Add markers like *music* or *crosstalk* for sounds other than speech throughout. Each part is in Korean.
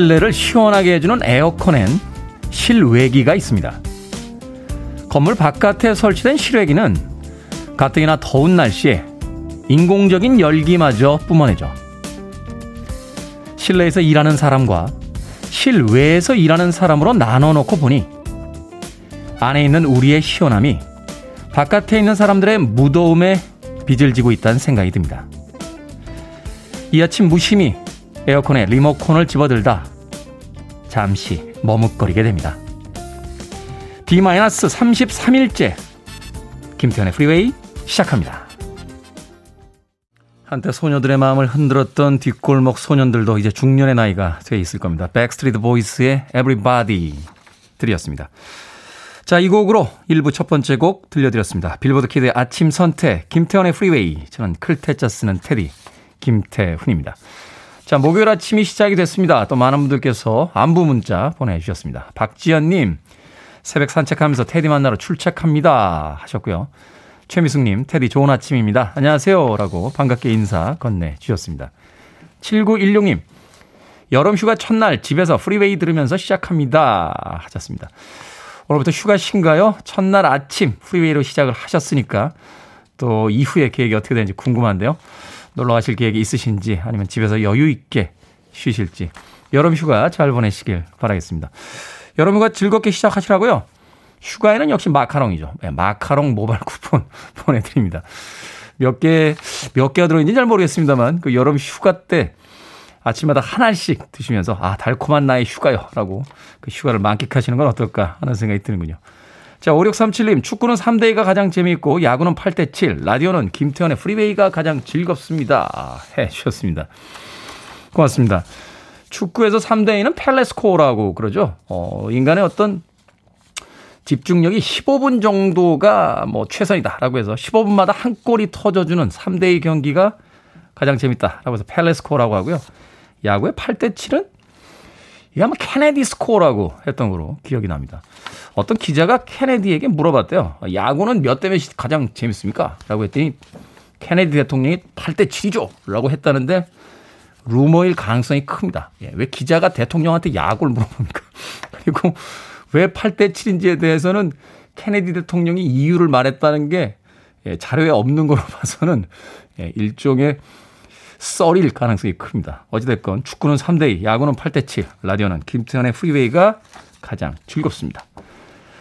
실내를 시원하게 해주는 에어컨엔 실외기가 있습니다. 건물 바깥에 설치된 실외기는 가뜩이나 더운 날씨에 인공적인 열기마저 뿜어내죠. 실내에서 일하는 사람과 실외에서 일하는 사람으로 나눠 놓고 보니 안에 있는 우리의 시원함이 바깥에 있는 사람들의 무더움에 빚을 지고 있다는 생각이 듭니다. 이 아침 무심히 에어컨에 리모컨을 집어들다 잠시 머뭇거리게 됩니다. D-33일째 김태원의 프리웨이 시작합니다. 한때 소녀들의 마음을 흔들었던 뒷골목 소년들도 이제 중년의 나이가 돼 있을 겁니다. 백스트리트 보이스의 Everybody 들이었습니다. 자, 이 곡으로 1부 첫 번째 곡 들려드렸습니다. 빌보드 kid의 아침 선택, 김태원의 프리웨이. 저는 클 태 자 쓰는 테디, 김태훈입니다. 자, 목요일 아침이 시작이 됐습니다. 또 많은 분들께서 안부 문자 보내주셨습니다. 박지연님, 새벽 산책하면서 테디 만나러 출첵합니다. 하셨고요. 최미숙님, 테디 좋은 아침입니다. 안녕하세요. 라고 반갑게 인사 건네주셨습니다. 7916님, 여름 휴가 첫날 집에서 프리웨이 들으면서 시작합니다. 하셨습니다. 오늘부터 휴가신가요? 첫날 아침 프리웨이로 시작을 하셨으니까 또 이후에 계획이 어떻게 되는지 궁금한데요. 놀러 가실 계획이 있으신지 아니면 집에서 여유 있게 쉬실지 여름 휴가 잘 보내시길 바라겠습니다. 여름 휴가 즐겁게 시작하시라고요. 휴가에는 역시 마카롱이죠. 네, 마카롱 모바일 쿠폰 *laughs* 보내드립니다. 몇 개, 몇 개가 들어있는지 잘 모르겠습니다만 그 여름 휴가 때 아침마다 하나씩 드시면서 아 달콤한 나의 휴가요 라고 그 휴가를 만끽하시는 건 어떨까 하는 생각이 드는군요. 자 5637님 축구는 3대2가 가장 재미있고 야구는 8대7 라디오는 김태현의 프리웨이가 가장 즐겁습니다 해 주셨습니다. 고맙습니다. 축구에서 3대2는 펠레스코어라고 그러죠. 어, 인간의 어떤 집중력이 15분 정도가 뭐 최선이다라고 해서 15분마다 한 골이 터져주는 3대2 경기가 가장 재밌다라고 해서 펠레스코어라고 하고요. 야구의 8대 7은 이게 아마 케네디 스코어라고 했던 거로 기억이 납니다. 어떤 기자가 케네디에게 물어봤대요. 야구는 몇 대 몇이 가장 재밌습니까? 라고 했더니 케네디 대통령이 8대 7이죠. 라고 했다는데 루머일 가능성이 큽니다. 예, 왜 기자가 대통령한테 야구를 물어봅니까? *laughs* 그리고 왜 8대 7인지에 대해서는 케네디 대통령이 이유를 말했다는 게 예, 자료에 없는 걸로 *laughs* 봐서는 예, 일종의 썰릴 가능성이 큽니다. 어찌됐건 축구는 3대2, 야구는 8대7, 라디오는 김태훈의 프리웨이가 가장 즐겁습니다.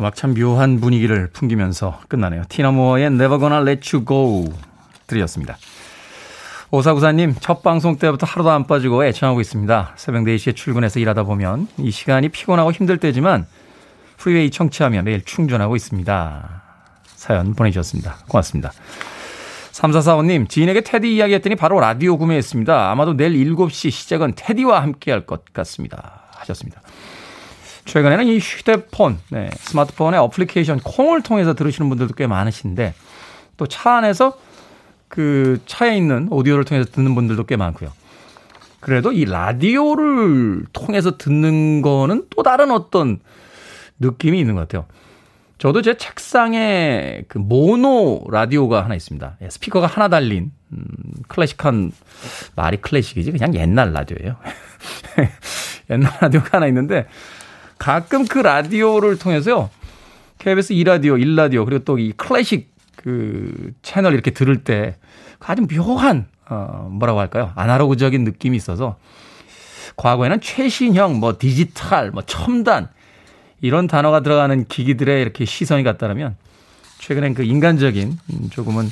음악 참 묘한 분위기를 풍기면서 끝나네요. 티나 무어의 Never Gonna Let You Go 들이었습니다. 오사구사님, 첫 방송 때부터 하루도 안 빠지고 애청하고 있습니다. 새벽 4시에 출근해서 일하다 보면 이 시간이 피곤하고 힘들 때지만 프리웨이 청취하며 매일 충전하고 있습니다. 사연 보내주셨습니다. 고맙습니다. 3445님, 지인에게 테디 이야기 했더니 바로 라디오 구매했습니다. 아마도 내일 7시 시작은 테디와 함께 할 것 같습니다. 하셨습니다. 최근에는 이 휴대폰, 네, 스마트폰의 어플리케이션 콩을 통해서 들으시는 분들도 꽤 많으신데 또 차 안에서 그 차에 있는 오디오를 통해서 듣는 분들도 꽤 많고요. 그래도 이 라디오를 통해서 듣는 거는 또 다른 어떤 느낌이 있는 것 같아요. 저도 제 책상에 그 모노 라디오가 하나 있습니다. 예, 스피커가 하나 달린 음, 클래식한 말이 클래식이지 그냥 옛날 라디오예요. *laughs* 옛날 라디오가 하나 있는데 가끔 그 라디오를 통해서요. KBS 2라디오, 1라디오, 그리고 또 이 클래식 그 채널 이렇게 들을 때 아주 묘한, 어, 뭐라고 할까요? 아날로그적인 느낌이 있어서 과거에는 최신형, 뭐 디지털, 뭐 첨단 이런 단어가 들어가는 기기들의 이렇게 시선이 갔다면 최근엔 그 인간적인 음, 조금은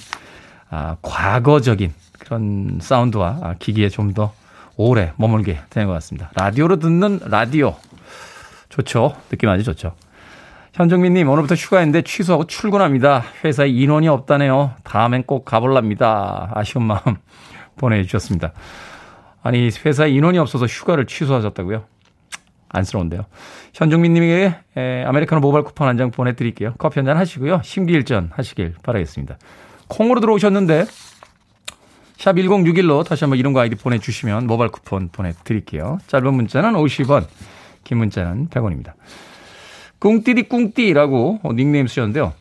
아, 과거적인 그런 사운드와 아, 기기에 좀 더 오래 머물게 되는 것 같습니다. 라디오로 듣는 라디오 좋죠. 느낌 아주 좋죠. 현정민님 오늘부터 휴가인데 취소하고 출근합니다. 회사에 인원이 없다네요. 다음엔 꼭 가볼랍니다. 아쉬운 마음 *laughs* 보내주셨습니다. 아니 회사에 인원이 없어서 휴가를 취소하셨다고요? 안쓰러운데요. 현종민 님에게 아메리카노 모바일 쿠폰 한 장 보내드릴게요. 커피 한 잔 하시고요. 심기일전 하시길 바라겠습니다. 콩으로 들어오셨는데 샵 1061로 다시 한번 이름과 아이디 보내주시면 모바일 쿠폰 보내드릴게요. 짧은 문자는 50원, 긴 문자는 100원입니다. 꿍띠디 꿍띠라고 닉네임 쓰셨는데요.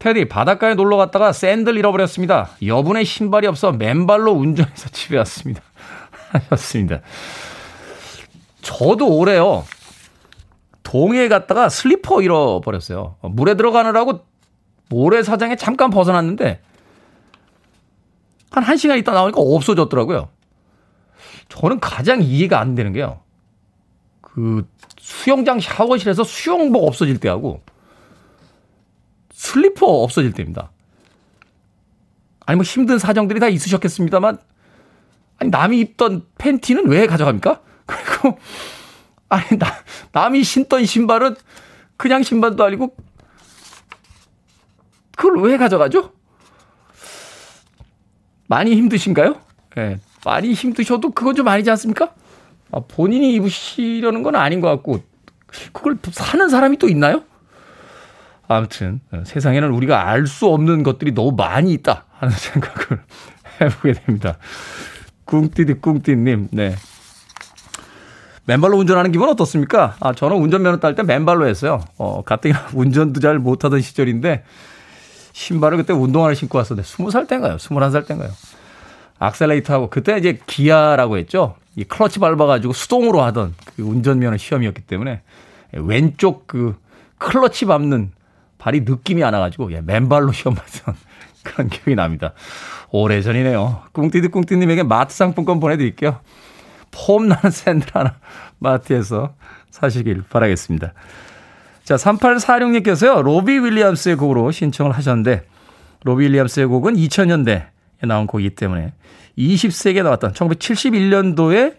테디 바닷가에 놀러 갔다가 샌들 잃어버렸습니다. 여분의 신발이 없어 맨발로 운전해서 집에 왔습니다. *laughs* 하셨습니다. 저도 올해요. 동해에 갔다가 슬리퍼 잃어버렸어요. 물에 들어가느라고 모래사장에 잠깐 벗어났는데 한 1시간 있다 나오니까 없어졌더라고요. 저는 가장 이해가 안 되는 게요. 그 수영장 샤워실에서 수영복 없어질 때하고 슬리퍼 없어질 때입니다. 아니 뭐 힘든 사정들이 다 있으셨겠습니다만 아니 남이 입던 팬티는 왜 가져갑니까? *laughs* 그리고 아니 나, 남이 신던 신발은 그냥 신발도 아니고 그걸 왜 가져가죠? 많이 힘드신가요? 예. 네, 많이 힘드셔도 그건 좀 아니지 않습니까? 아, 본인이 입으시려는 건 아닌 것 같고 그걸 사는 사람이 또 있나요? 아무튼 어, 세상에는 우리가 알 수 없는 것들이 너무 많이 있다 하는 *laughs* 생각을 해보게 됩니다. 꿍띠디 꿍띠님, 네. 맨발로 운전하는 기분 어떻습니까? 아, 저는 운전면허 딸 때 맨발로 했어요. 어, 가뜩이나 *laughs* 운전도 잘 못하던 시절인데, 신발을 그때 운동화를 신고 왔었는데, 20살 때인가요? 21살 때인가요? 악셀레이터하고, 그때 이제 기아라고 했죠. 이 클러치 밟아가지고 수동으로 하던 그 운전면허 시험이었기 때문에, 왼쪽 그 클러치 밟는 발이 느낌이 안 와가지고, 예, 맨발로 시험 봤던 *laughs* 그런 기억이 납니다. 오래전이네요. 꿍띠드 꿍띠님에게 마트 상품권 보내드릴게요. 폼나는 샌들 하나 *laughs* 마트에서 사시길 바라겠습니다. 자, 3846님께서요, 로비 윌리엄스의 곡으로 신청을 하셨는데, 로비 윌리엄스의 곡은 2000년대에 나온 곡이기 때문에 20세기에 나왔던 1971년도에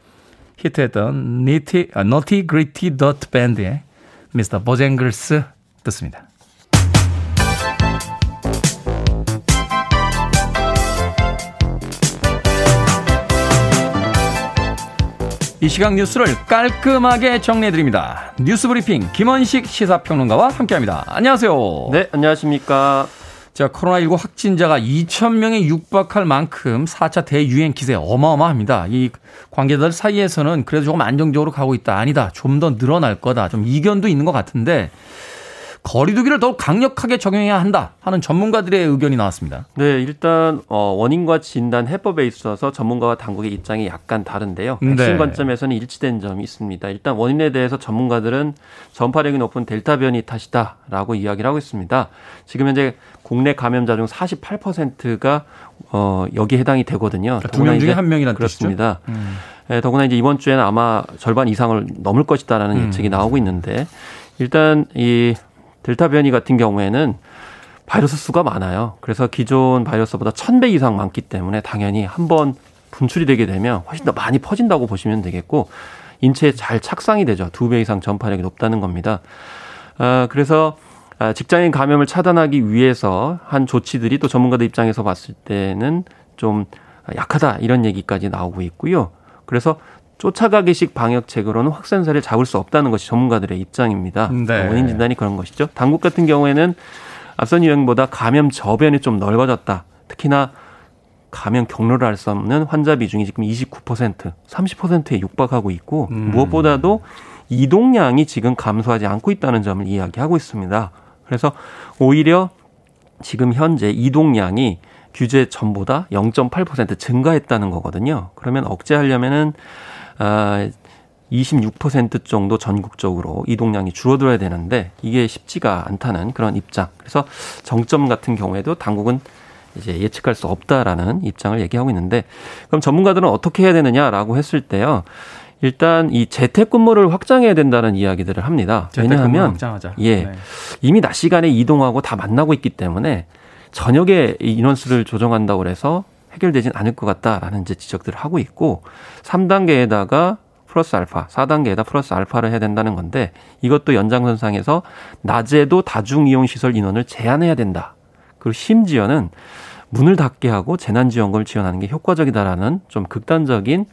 히트했던 니티, 아, 너티 더트 밴드의 Mr. Bojangles 듣습니다. 이 시각 뉴스를 깔끔하게 정리해드립니다. 뉴스 브리핑 김원식 시사평론가와 함께합니다. 안녕하세요. 네, 안녕하십니까. 자, 코로나19 확진자가 2,000명에 육박할 만큼 4차 대유행 기세 어마어마합니다. 이 관계자들 사이에서는 그래도 조금 안정적으로 가고 있다. 아니다. 좀 더 늘어날 거다. 좀 이견도 있는 것 같은데 거리두기를 더욱 강력하게 적용해야 한다 하는 전문가들의 의견이 나왔습니다. 네, 일단 어, 원인과 진단 해법에 있어서 전문가와 당국의 입장이 약간 다른데요. 네. 핵심 네. 관점에서는 일치된 점이 있습니다. 일단 원인에 대해서 전문가들은 전파력이 높은 델타 변이 탓이다라고 이야기를 하고 있습니다. 지금 현재 국내 감염자 중 48%가 어, 여기에 해당이 되거든요. 그러니까 두명 중에 한 명이란 그렇습니다. 음. 네, 더구나 이제 이번 주에는 아마 절반 이상을 넘을 것이다라는 음. 예측이 나오고 있는데 일단 이 델타 변이 같은 경우에는 바이러스 수가 많아요. 그래서 기존 바이러스보다 1000배 이상 많기 때문에 당연히 한번 분출이 되게 되면 훨씬 더 많이 퍼진다고 보시면 되겠고 인체에 잘 착상이 되죠. 두 배 이상 전파력이 높다는 겁니다. 아, 그래서 아, 직장인 감염을 차단하기 위해서 한 조치들이 또 전문가들 입장에서 봤을 때는 좀 약하다 이런 얘기까지 나오고 있고요. 그래서 쫓아가기식 방역책으로는 확산세를 잡을 수 없다는 것이 전문가들의 입장입니다. 네. 원인 진단이 그런 것이죠. 당국 같은 경우에는 앞선 유행보다 감염 저변이 좀 넓어졌다. 특히나 감염 경로를 알 수 없는 환자 비중이 지금 29%, 30%에 육박하고 있고 음. 무엇보다도 이동량이 지금 감소하지 않고 있다는 점을 이야기하고 있습니다. 그래서 오히려 지금 현재 이동량이 규제 전보다 0.8% 증가했다는 거거든요. 그러면 억제하려면은 아, 26% 정도 전국적으로 이동량이 줄어들어야 되는데 이게 쉽지가 않다는 그런 입장. 그래서 정점 같은 경우에도 당국은 이제 예측할 수 없다라는 입장을 얘기하고 있는데 그럼 전문가들은 어떻게 해야 되느냐라고 했을 때요. 일단 이 재택근무를 확장해야 된다는 이야기들을 합니다. 왜냐하면. 예 네. 이미 낮 시간에 이동하고 다 만나고 있기 때문에 저녁에 인원수를 조정한다고 해서 해결되진 않을 것 같다라는 이제 지적들을 하고 있고 3단계에다가 플러스 알파, 4단계에다 플러스 알파를 해야 된다는 건데 이것도 연장선상에서 낮에도 다중이용시설 인원을 제한해야 된다. 그리고 심지어는 문을 닫게 하고 재난지원금을 지원하는 게 효과적이다라는 좀 극단적인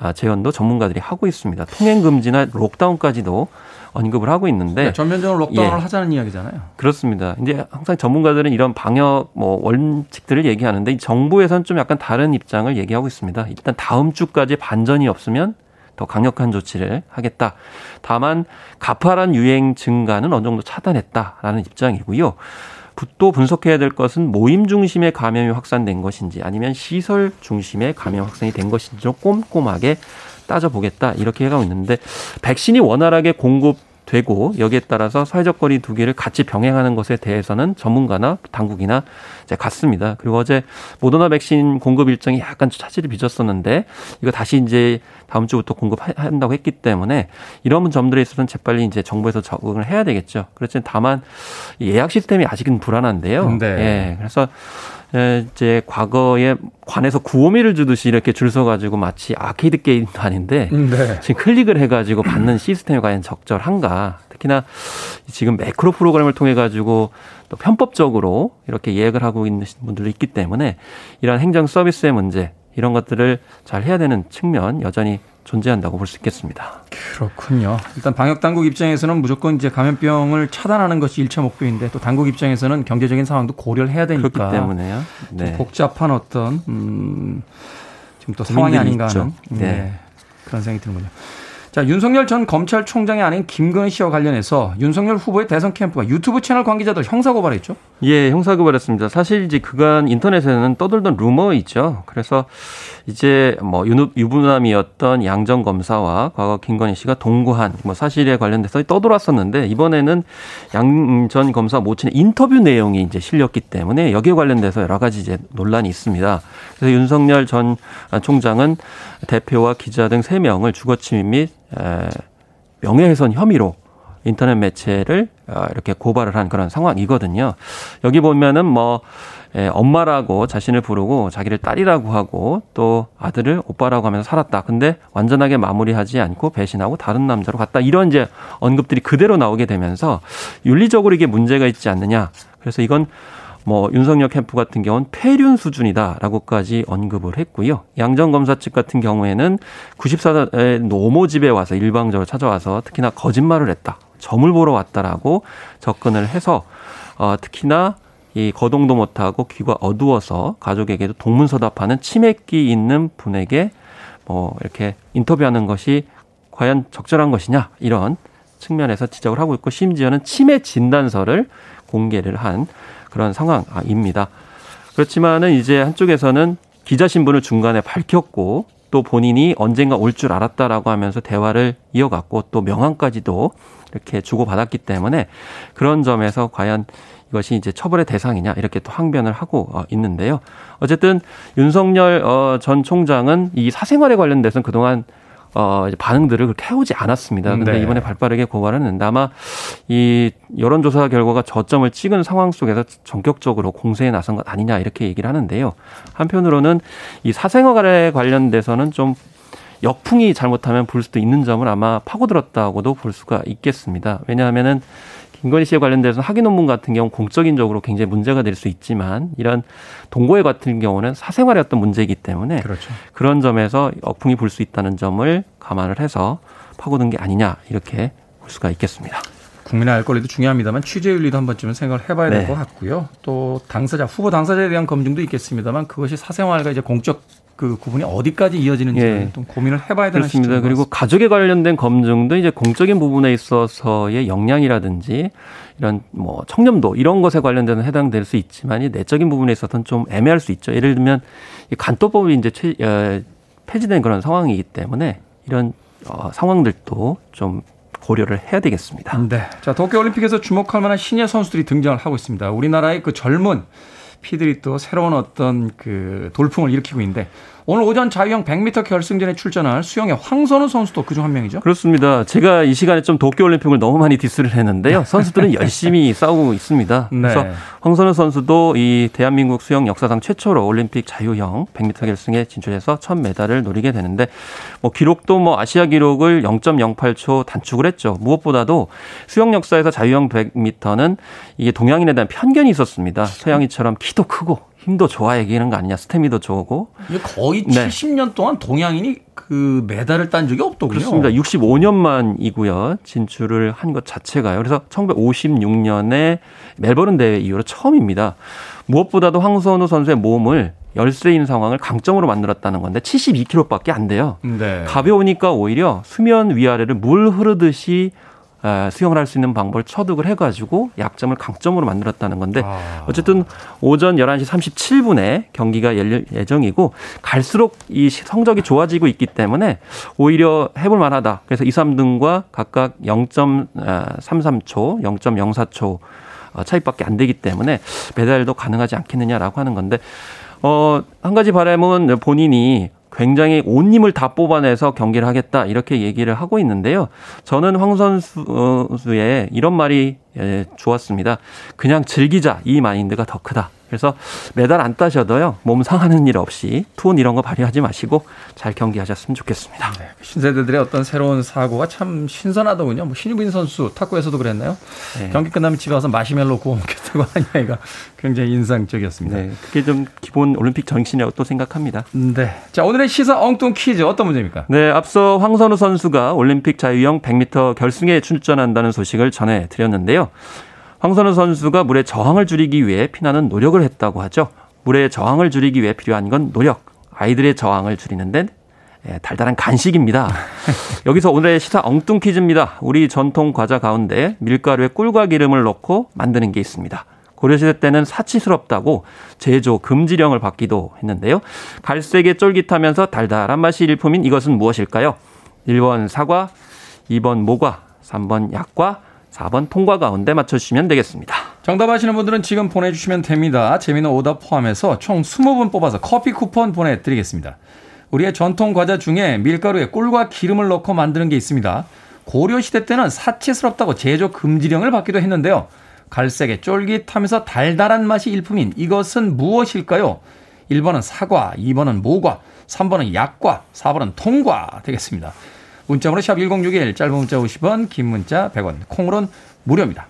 아, 제언도 전문가들이 하고 있습니다. 통행 금지나 록다운까지도 언급을 하고 있는데 네, 전면적으로 록다운을 예. 하자는 이야기잖아요. 그렇습니다. 이제 항상 전문가들은 이런 방역 뭐 원칙들을 얘기하는데 정부에서는 좀 약간 다른 입장을 얘기하고 있습니다. 일단 다음 주까지 반전이 없으면 더 강력한 조치를 하겠다. 다만 가파른 유행 증가는 어느 정도 차단했다라는 입장이고요. 또 분석해야 될 것은 모임 중심의 감염이 확산된 것인지 아니면 시설 중심의 감염 확산이 된 것인지 좀 꼼꼼하게 따져보겠다. 이렇게 해가고 있는데 백신이 원활하게 공급 되고 여기에 따라서 사회적 거리 두기를 같이 병행하는 것에 대해서는 전문가나 당국이나 이제 같습니다. 그리고 어제 모더나 백신 공급 일정이 약간 차질이 빚었었는데 이거 다시 이제 다음 주부터 공급한다고 했기 때문에 이런 점들에 있어서는 재빨리 이제 정부에서 적응을 해야 되겠죠. 그렇지만 다만 예약 시스템이 아직은 불안한데요. 네. 예. 그래서 이제 과거에 관에서 구호미를 주듯이 이렇게 줄 서가지고 마치 아케이드 게임도 아닌데 네. 지금 클릭을 해가지고 받는 시스템이 과연 적절한가? 특히나 지금 매크로 프로그램을 통해 가지고 또 편법적으로 이렇게 예약을 하고 있는 분들도 있기 때문에 이러한 행정 서비스의 문제 이런 것들을 잘 해야 되는 측면 여전히 존재한다고 볼 수 있겠습니다. 그렇군요. 일단 방역 당국 입장에서는 무조건 이제 감염병을 차단하는 것이 일차 목표인데 또 당국 입장에서는 경제적인 상황도 고려를 해야 되니까 그렇기 때문에요. 네. 복잡한 어떤 음 지금 또 상황이 아닌가 하는 네. 네. 그런 생각이 드는군요. 자, 윤석열 전 검찰총장의 아닌 김건희 씨와 관련해서 윤석열 후보의 대선 캠프가 유튜브 채널 관계자들 형사고발했죠? 예, 형사고발했습니다. 사실 이제 그간 인터넷에는 떠돌던 루머 있죠. 그래서 이제 뭐 유부남이었던 양전 검사와 과거 김건희 씨가 동거한 뭐 사실에 관련돼서 떠돌았었는데 이번에는 양 전 검사 모친의 인터뷰 내용이 이제 실렸기 때문에 여기에 관련돼서 여러 가지 이제 논란이 있습니다. 그래서 윤석열 전 총장은 대표와 기자 등 3명을 주거침입 및 명예훼손 혐의로 인터넷 매체를 어, 이렇게 고발을 한 그런 상황이거든요. 여기 보면은 뭐 엄마라고 자신을 부르고 자기를 딸이라고 하고 또 아들을 오빠라고 하면서 살았다. 근데 완전하게 마무리하지 않고 배신하고 다른 남자로 갔다. 이런 이제 언급들이 그대로 나오게 되면서 윤리적으로 이게 문제가 있지 않느냐. 그래서 이건 뭐 윤석열 캠프 같은 경우는 폐륜 수준이다라고까지 언급을 했고요. 양정 검사 측 같은 경우에는 94의 노모 집에 와서 일방적으로 찾아와서 특히나 거짓말을 했다. 점을 보러 왔다라고 접근을 해서 어 특히나 이 거동도 못하고 귀가 어두워서 가족에게도 동문서답하는 치맥기 있는 분에게 뭐 이렇게 인터뷰하는 것이 과연 적절한 것이냐 이런 측면에서 지적을 하고 있고 심지어는 치매 진단서를 공개를 한 그런 상황입니다. 그렇지만은 이제 한쪽에서는 기자 신분을 중간에 밝혔고 또 본인이 언젠가 올 줄 알았다라고 하면서 대화를 이어갔고 또 명함까지도 이렇게 주고받았기 때문에 그런 점에서 과연 이것이 이제 처벌의 대상이냐 이렇게 또 항변을 하고 어, 있는데요. 어쨌든 윤석열 어, 전 총장은 이 사생활에 관련돼서는 그동안 어, 이제 반응들을 그렇게 해오지 않았습니다. 근데 네. 이번에 발빠르게 고발을 했는데 아마 이 여론조사 결과가 저점을 찍은 상황 속에서 전격적으로 공세에 나선 것 아니냐 이렇게 얘기를 하는데요. 한편으로는 이 사생활에 관련돼서는 좀 역풍이 잘못하면 불 수도 있는 점을 아마 파고들었다고도 볼 수가 있겠습니다. 왜냐하면은 김건희 씨에 관련돼서 학위 논문 같은 경우 공적인적으로 굉장히 문제가 될 수 있지만 이런 동거회 같은 경우는 사생활의 어떤 문제이기 때문에 그렇죠. 그런 점에서 역풍이 불 수 있다는 점을 감안을 해서 파고든 게 아니냐 이렇게 볼 수가 있겠습니다. 국민의 알 권리도 중요합니다만 취재 윤리도 한 번쯤은 생각을 해봐야 될것 네. 같고요. 또 당사자 후보 당사자에 대한 검증도 있겠습니다만 그것이 사생활과 이제 공적 그 구분이 어디까지 이어지는지 예. 좀 고민을 해봐야 되는 그렇습니다. 그리고 가족에 관련된 검증도 이제 공적인 부분에 있어서의 역량이라든지 이런 뭐 청렴도 이런 것에 관련돼서 해당될 수 있지만 이 내적인 부분에 있어서는 좀 애매할 수 있죠. 예를 들면 이 간도법이 이제 최, 어, 폐지된 그런 상황이기 때문에 이런 어, 상황들도 좀 고려를 해야 되겠습니다. 네. 자, 도쿄 올림픽에서 주목할 만한 신예 선수들이 등장을 하고 있습니다. 우리나라의 그 젊은 피들이 또 새로운 어떤 그 돌풍을 일으키고 있는데 오늘 오전 자유형 100m 결승전에 출전할 수영의 황선우 선수도 그중 한 명이죠. 그렇습니다. 제가 이 시간에 좀 도쿄올림픽을 너무 많이 디스를 했는데요. 선수들은 열심히 *laughs* 싸우고 있습니다. 네. 그래서 황선우 선수도 이 대한민국 수영 역사상 최초로 올림픽 자유형 100m 결승에 진출해서 첫 메달을 노리게 되는데 뭐 기록도 뭐 아시아 기록을 0.08초 단축을 했죠. 무엇보다도 수영 역사에서 자유형 100m는 이게 동양인에 대한 편견이 있었습니다. 서양인처럼 키도 크고 힘도 좋아 얘기하는 거 아니냐. 스태미도 좋고. 거의 네. 70년 동안 동양인이 그 메달을 딴 적이 없더군요. 그렇습니다. 65년 만이고요. 진출을 한 것 자체가요. 그래서 1956년에 멜버른 대회 이후로 처음입니다. 무엇보다도 황선우 선수의 몸을 열쇠인 상황을 강점으로 만들었다는 건데 72kg밖에 안 돼요. 네. 가벼우니까 오히려 수면 위아래를 물 흐르듯이 수영을 할 수 있는 방법을 처득을 해가지고 약점을 강점으로 만들었다는 건데 아. 어쨌든 오전 11시 37분에 경기가 열릴 예정이고 갈수록 이 성적이 좋아지고 있기 때문에 오히려 해볼 만하다. 그래서 2, 3등과 각각 0.33초, 0.04초 어, 차이밖에 안 되기 때문에 메달도 가능하지 않겠느냐라고 하는 건데 어, 한 가지 바람은 본인이 굉장히 온 힘을 다 뽑아내서 경기를 하겠다 이렇게 얘기를 하고 있는데요. 저는 황 선수의 이런 말이 예, 좋았습니다. 그냥 즐기자 이 마인드가 더 크다. 그래서 메달 안 따셔도요 몸 상하는 일 없이 투혼 이런 거 발휘하지 마시고 잘 경기하셨으면 좋겠습니다. 네, 신세대들의 어떤 새로운 사고가 참 신선하더군요. 뭐 신유빈 선수 탁구에서도 그랬나요? 네. 경기 끝나면 집에 와서 마시멜로 구워 먹겠다고 한 이야기가 굉장히 인상적이었습니다. 네, 그게 좀 기본 올림픽 정신이라고 또 생각합니다. 네, 자 오늘의 시사 엉뚱 퀴즈 어떤 문제입니까? 네, 앞서 황선우 선수가 올림픽 자유형 100m 결승에 출전한다는 소식을 전해드렸는데요. 황선우 선수가 물의 저항을 줄이기 위해 피나는 노력을 했다고 하죠. 물의 저항을 줄이기 위해 필요한 건 노력. 아이들의 저항을 줄이는 데 예, 달달한 간식입니다. *laughs* 여기서 오늘의 시사 엉뚱 퀴즈입니다. 우리 전통 과자 가운데 밀가루에 꿀과 기름을 넣고 만드는 게 있습니다. 고려시대 때는 사치스럽다고 제조 금지령을 받기도 했는데요. 갈색에 쫄깃하면서 달달한 맛이 일품인 이것은 무엇일까요? 1번 사과, 2번 모과, 3번 약과, 4번 통과 가운데 맞춰주시면 되겠습니다. 정답 아시는 분들은 지금 보내주시면 됩니다. 재미는 오답 포함해서 총 20분 뽑아서 커피 쿠폰 보내드리겠습니다. 우리의 전통 과자 중에 밀가루에 꿀과 기름을 넣고 만드는 게 있습니다. 고려시대 때는 사치스럽다고 제조 금지령을 받기도 했는데요. 갈색에 쫄깃하면서 달달한 맛이 일품인 이것은 무엇일까요? 1번은 사과, 2번은 모과, 3번은 약과, 4번은 통과 되겠습니다. 문자번호 샵 1061, 짧은 문자 50원, 긴 문자 100원, 콩으로는 무료입니다.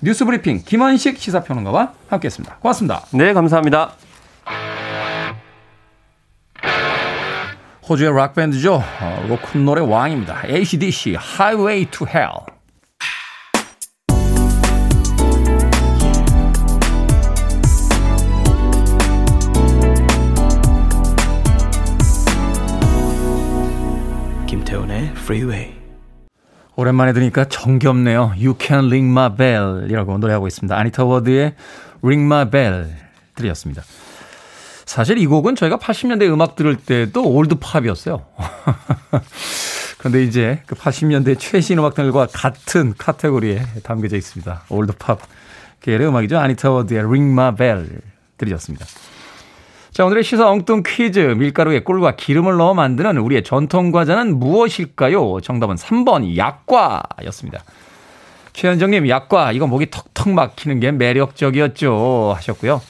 뉴스 브리핑 김원식 시사평론가와 함께했습니다. 고맙습니다. 네, 감사합니다. 호주의 락밴드죠. 어, 로큰롤의 왕입니다. ACDC, Highway to Hell. 김태훈의 Freeway. 오랜만에 들으니까 정겹네요. You Can Ring My Bell 이라고 노래하고 있습니다. 아니타 워드의 Ring My Bell 들이었습니다. 사실 이 곡은 저희가 80년대 음악 들을 때도 old pop이었어요. *laughs* 그런데 이제 그 80년대 최신 음악들과 같은 카테고리에 담겨져 있습니다. old pop 계열의 음악이죠. 아니타 워드의 Ring My Bell 들이었습니다. 자, 오늘의 시사 엉뚱 퀴즈. 밀가루에 꿀과 기름을 넣어 만드는 우리의 전통 과자는 무엇일까요? 정답은 3번 약과였습니다. 최현정님, 약과. 이거 목이 턱턱 막히는 게 매력적이었죠. 하셨고요.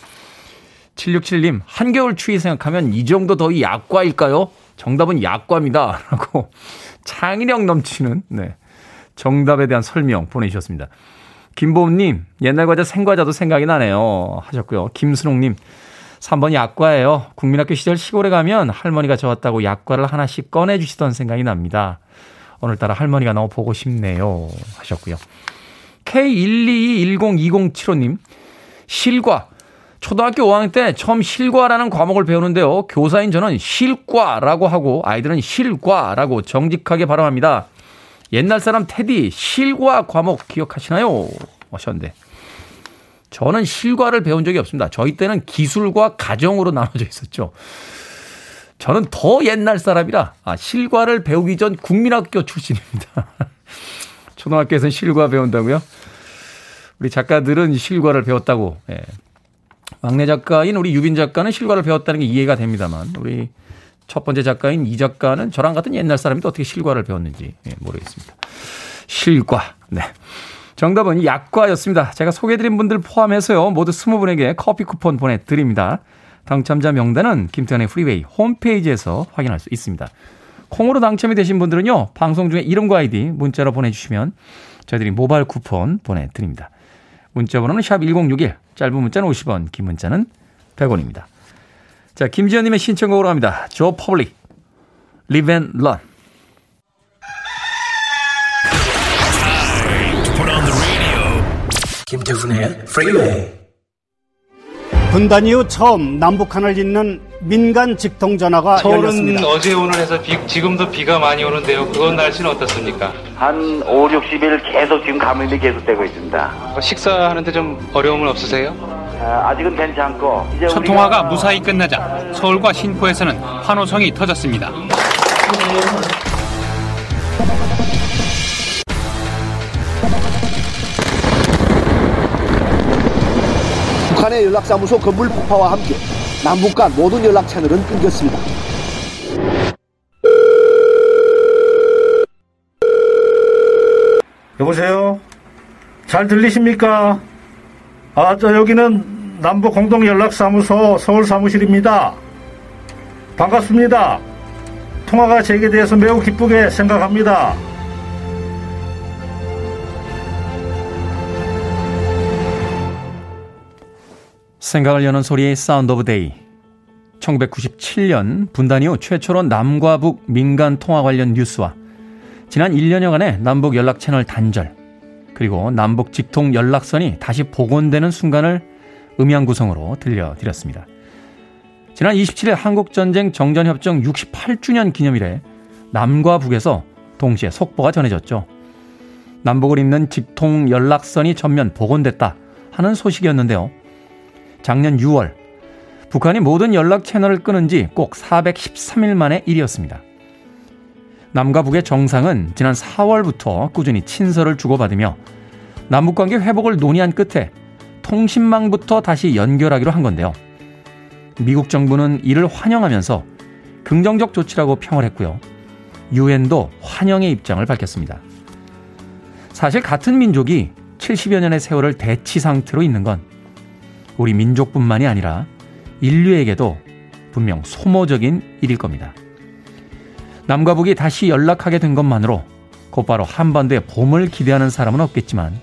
767님, 한겨울 추위 생각하면 이 정도 더위 약과일까요? 정답은 약과입니다. *laughs* 라고 창의력 넘치는, 네. 정답에 대한 설명 보내주셨습니다. 김보음님, 옛날 과자 생과자도 생각이 나네요. 하셨고요. 김순옥님, 3번 약과예요. 국민학교 시절 시골에 가면 할머니가 저었다고 약과를 하나씩 꺼내주시던 생각이 납니다. 오늘따라 할머니가 너무 보고 싶네요. 하셨고요. K122102075님, 실과. 초등학교 5학년 때 처음 실과라는 과목을 배우는데요. 교사인 저는 실과라고 하고 아이들은 실과라고 정직하게 발음합니다. 옛날 사람 테디 실과 과목 기억하시나요? 하셨는데 저는 실과를 배운 적이 없습니다. 저희 때는 기술과 가정으로 *laughs* 나눠져 있었죠. 저는 더 옛날 사람이라 아, 실과를 배우기 전 국민학교 출신입니다. *laughs* 초등학교에서는 실과 배운다고요? 우리 작가들은 실과를 배웠다고. 예. 막내 작가인 우리 유빈 작가는 실과를 배웠다는 게 이해가 됩니다만 우리 첫 번째 작가인 이 작가는 저랑 같은 옛날 사람인데 어떻게 실과를 배웠는지 예, 모르겠습니다. 실과. 네. 정답은 약과였습니다. 제가 소개해드린 분들 포함해서요. 모두 20분에게 커피 쿠폰 보내드립니다. 당첨자 명단은 김태훈의 프리웨이 홈페이지에서 확인할 수 있습니다. 콩으로 당첨이 되신 분들은요. 방송 중에 이름과 아이디 문자로 보내주시면 저희들이 모바일 쿠폰 보내드립니다. 문자 번호는 샵 1061, 짧은 문자는 50원, 긴 문자는 100원입니다. 자, 김지현님의 신청곡으로 합니다. 조 퍼블릭, and Run. 김태훈의 프리웨이 분단 이후 처음 남북한을 잇는 민간 직통 전화가 서울은 열렸습니다. 어제 오늘 해서 비, 지금도 비가 많이 오는데요. 그건 날씨는 어떻습니까? 한 5, 60일 계속 지금 가뭄이 계속되고 있습니다. 어, 식사하는데 좀 어려움은 없으세요? 아, 아직은 괜찮고 이제 첫 통화가 무사히 끝나자 서울과 신포에서는 환호성이 터졌습니다. 북한의 연락사무소 건물 폭파와 함께 남북 간 모든 연락 채널은 끊겼습니다. 여보세요? 잘 들리십니까? 아, 저 여기는 남북 공동 연락사무소 서울 사무실입니다. 반갑습니다. 통화가 재개돼서 매우 기쁘게 생각합니다. 생각을 여는 소리의 Sound of Day. 1997년 분단 이후 최초로 남과 북 민간 통화 관련 뉴스와 지난 1년여간의 남북 연락 채널 단절, 그리고 남북 직통 연락선이 다시 복원되는 순간을 음향 구성으로 들려드렸습니다. 지난 27일 한국전쟁 정전협정 68주년 기념일에 남과 북에서 동시에 속보가 전해졌죠. 남북을 잇는 직통 연락선이 전면 복원됐다 하는 소식이었는데요. 작년 6월 북한이 모든 연락 채널을 끊은 지꼭 413일 만의 일이었습니다. 남과 북의 정상은 지난 4월부터 꾸준히 친서를 주고받으며 남북관계 회복을 논의한 끝에 통신망부터 다시 연결하기로 한 건데요. 미국 정부는 이를 환영하면서 긍정적 조치라고 평을 했고요. 유엔도 환영의 입장을 밝혔습니다. 사실 같은 민족이 70여 년의 세월을 대치 상태로 있는 건 우리 민족뿐만이 아니라 인류에게도 분명 소모적인 일일 겁니다. 남과 북이 다시 연락하게 된 것만으로 곧바로 한반도의 봄을 기대하는 사람은 없겠지만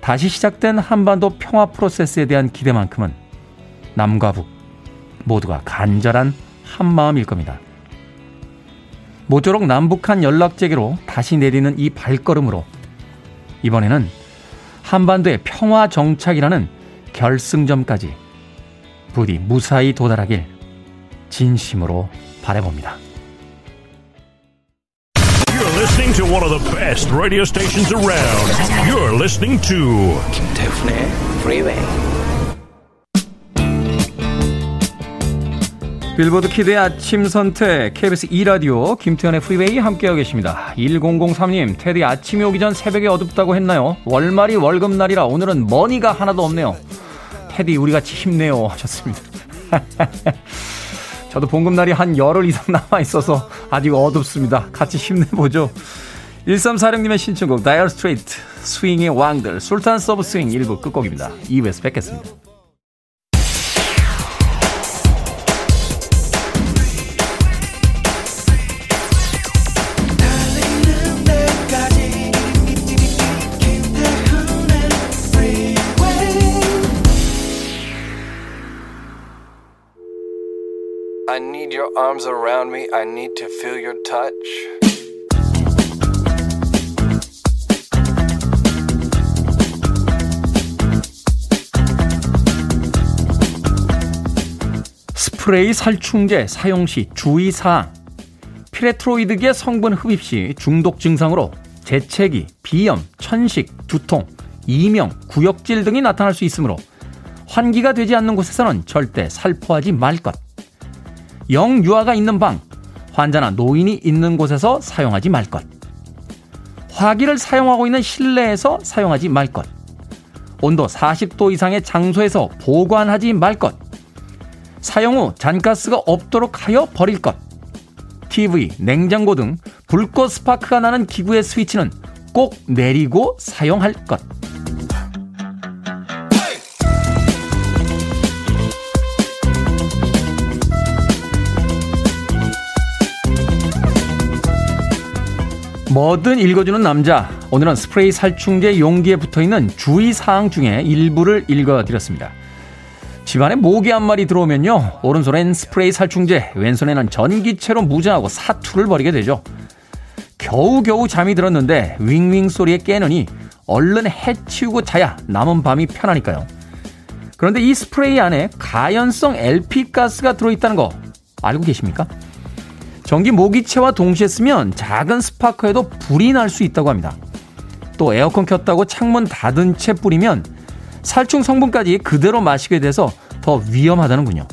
다시 시작된 한반도 평화 프로세스에 대한 기대만큼은 남과 북 모두가 간절한 한마음일 겁니다. 모쪼록 남북한 연락 재개로 다시 내리는 이 발걸음으로 이번에는 한반도의 평화 정착이라는 결승점까지 부디 무사히 도달하길 진심으로 바라봅니다. You're listening to one of the best radio stations around. You're listening to 김태훈의 프리웨이 빌보드 kid의 아침 선택 KBS 2라디오 김태훈의 프리웨이 함께하고 계십니다. 1003님 테디 아침이 오기 전 새벽에 어둡다고 했나요? 월말이 월급날이라 오늘은 money가 하나도 없네요. 테디 우리 같이 힘내요 하셨습니다. *laughs* 저도 봉급날이 한 열흘 이상 남아 있어서 아직 어둡습니다. 같이 힘내보죠. 1346님의 신청곡 다이어 스트레이츠 스윙의 왕들 Sultans of Swing 1부 끝곡입니다. 2부에서 뵙겠습니다. Arms around me. I need to feel your touch. 스프레이 살충제 사용 시 주의사항. 피레트로이드계 성분 흡입 시 중독 증상으로 재채기, 비염, 천식, 두통, 이명, 구역질 등이 나타날 수 있으므로 환기가 되지 않는 곳에서는 절대 살포하지 말 것. 영유아가 있는 방, 환자나 노인이 있는 곳에서 사용하지 말 것. 화기를 사용하고 있는 실내에서 사용하지 말 것. 온도 40도 이상의 장소에서 보관하지 말 것. 사용 후 잔가스가 없도록 하여 버릴 것. TV, 냉장고 등 불꽃 스파크가 나는 기구의 스위치는 꼭 내리고 사용할 것. 뭐든 읽어주는 남자. 오늘은 스프레이 살충제 용기에 붙어 있는 주의 사항 중에 일부를 읽어드렸습니다. 집안에 모기 한 마리 들어오면요. 오른손엔 스프레이 살충제, 왼손에는 전기체로 무장하고 사투를 벌이게 되죠. 겨우겨우 잠이 들었는데 윙윙 소리에 깨느니 얼른 해치우고 자야 남은 밤이 편하니까요. 그런데 이 스프레이 안에 가연성 LP가스가 들어있다는 거 알고 계십니까? 전기 모기채와 동시에 쓰면 작은 스파크에도 불이 날 수 있다고 합니다. 또 에어컨 켰다고 창문 닫은 채 뿌리면 살충 성분까지 그대로 마시게 돼서 더 위험하다는군요.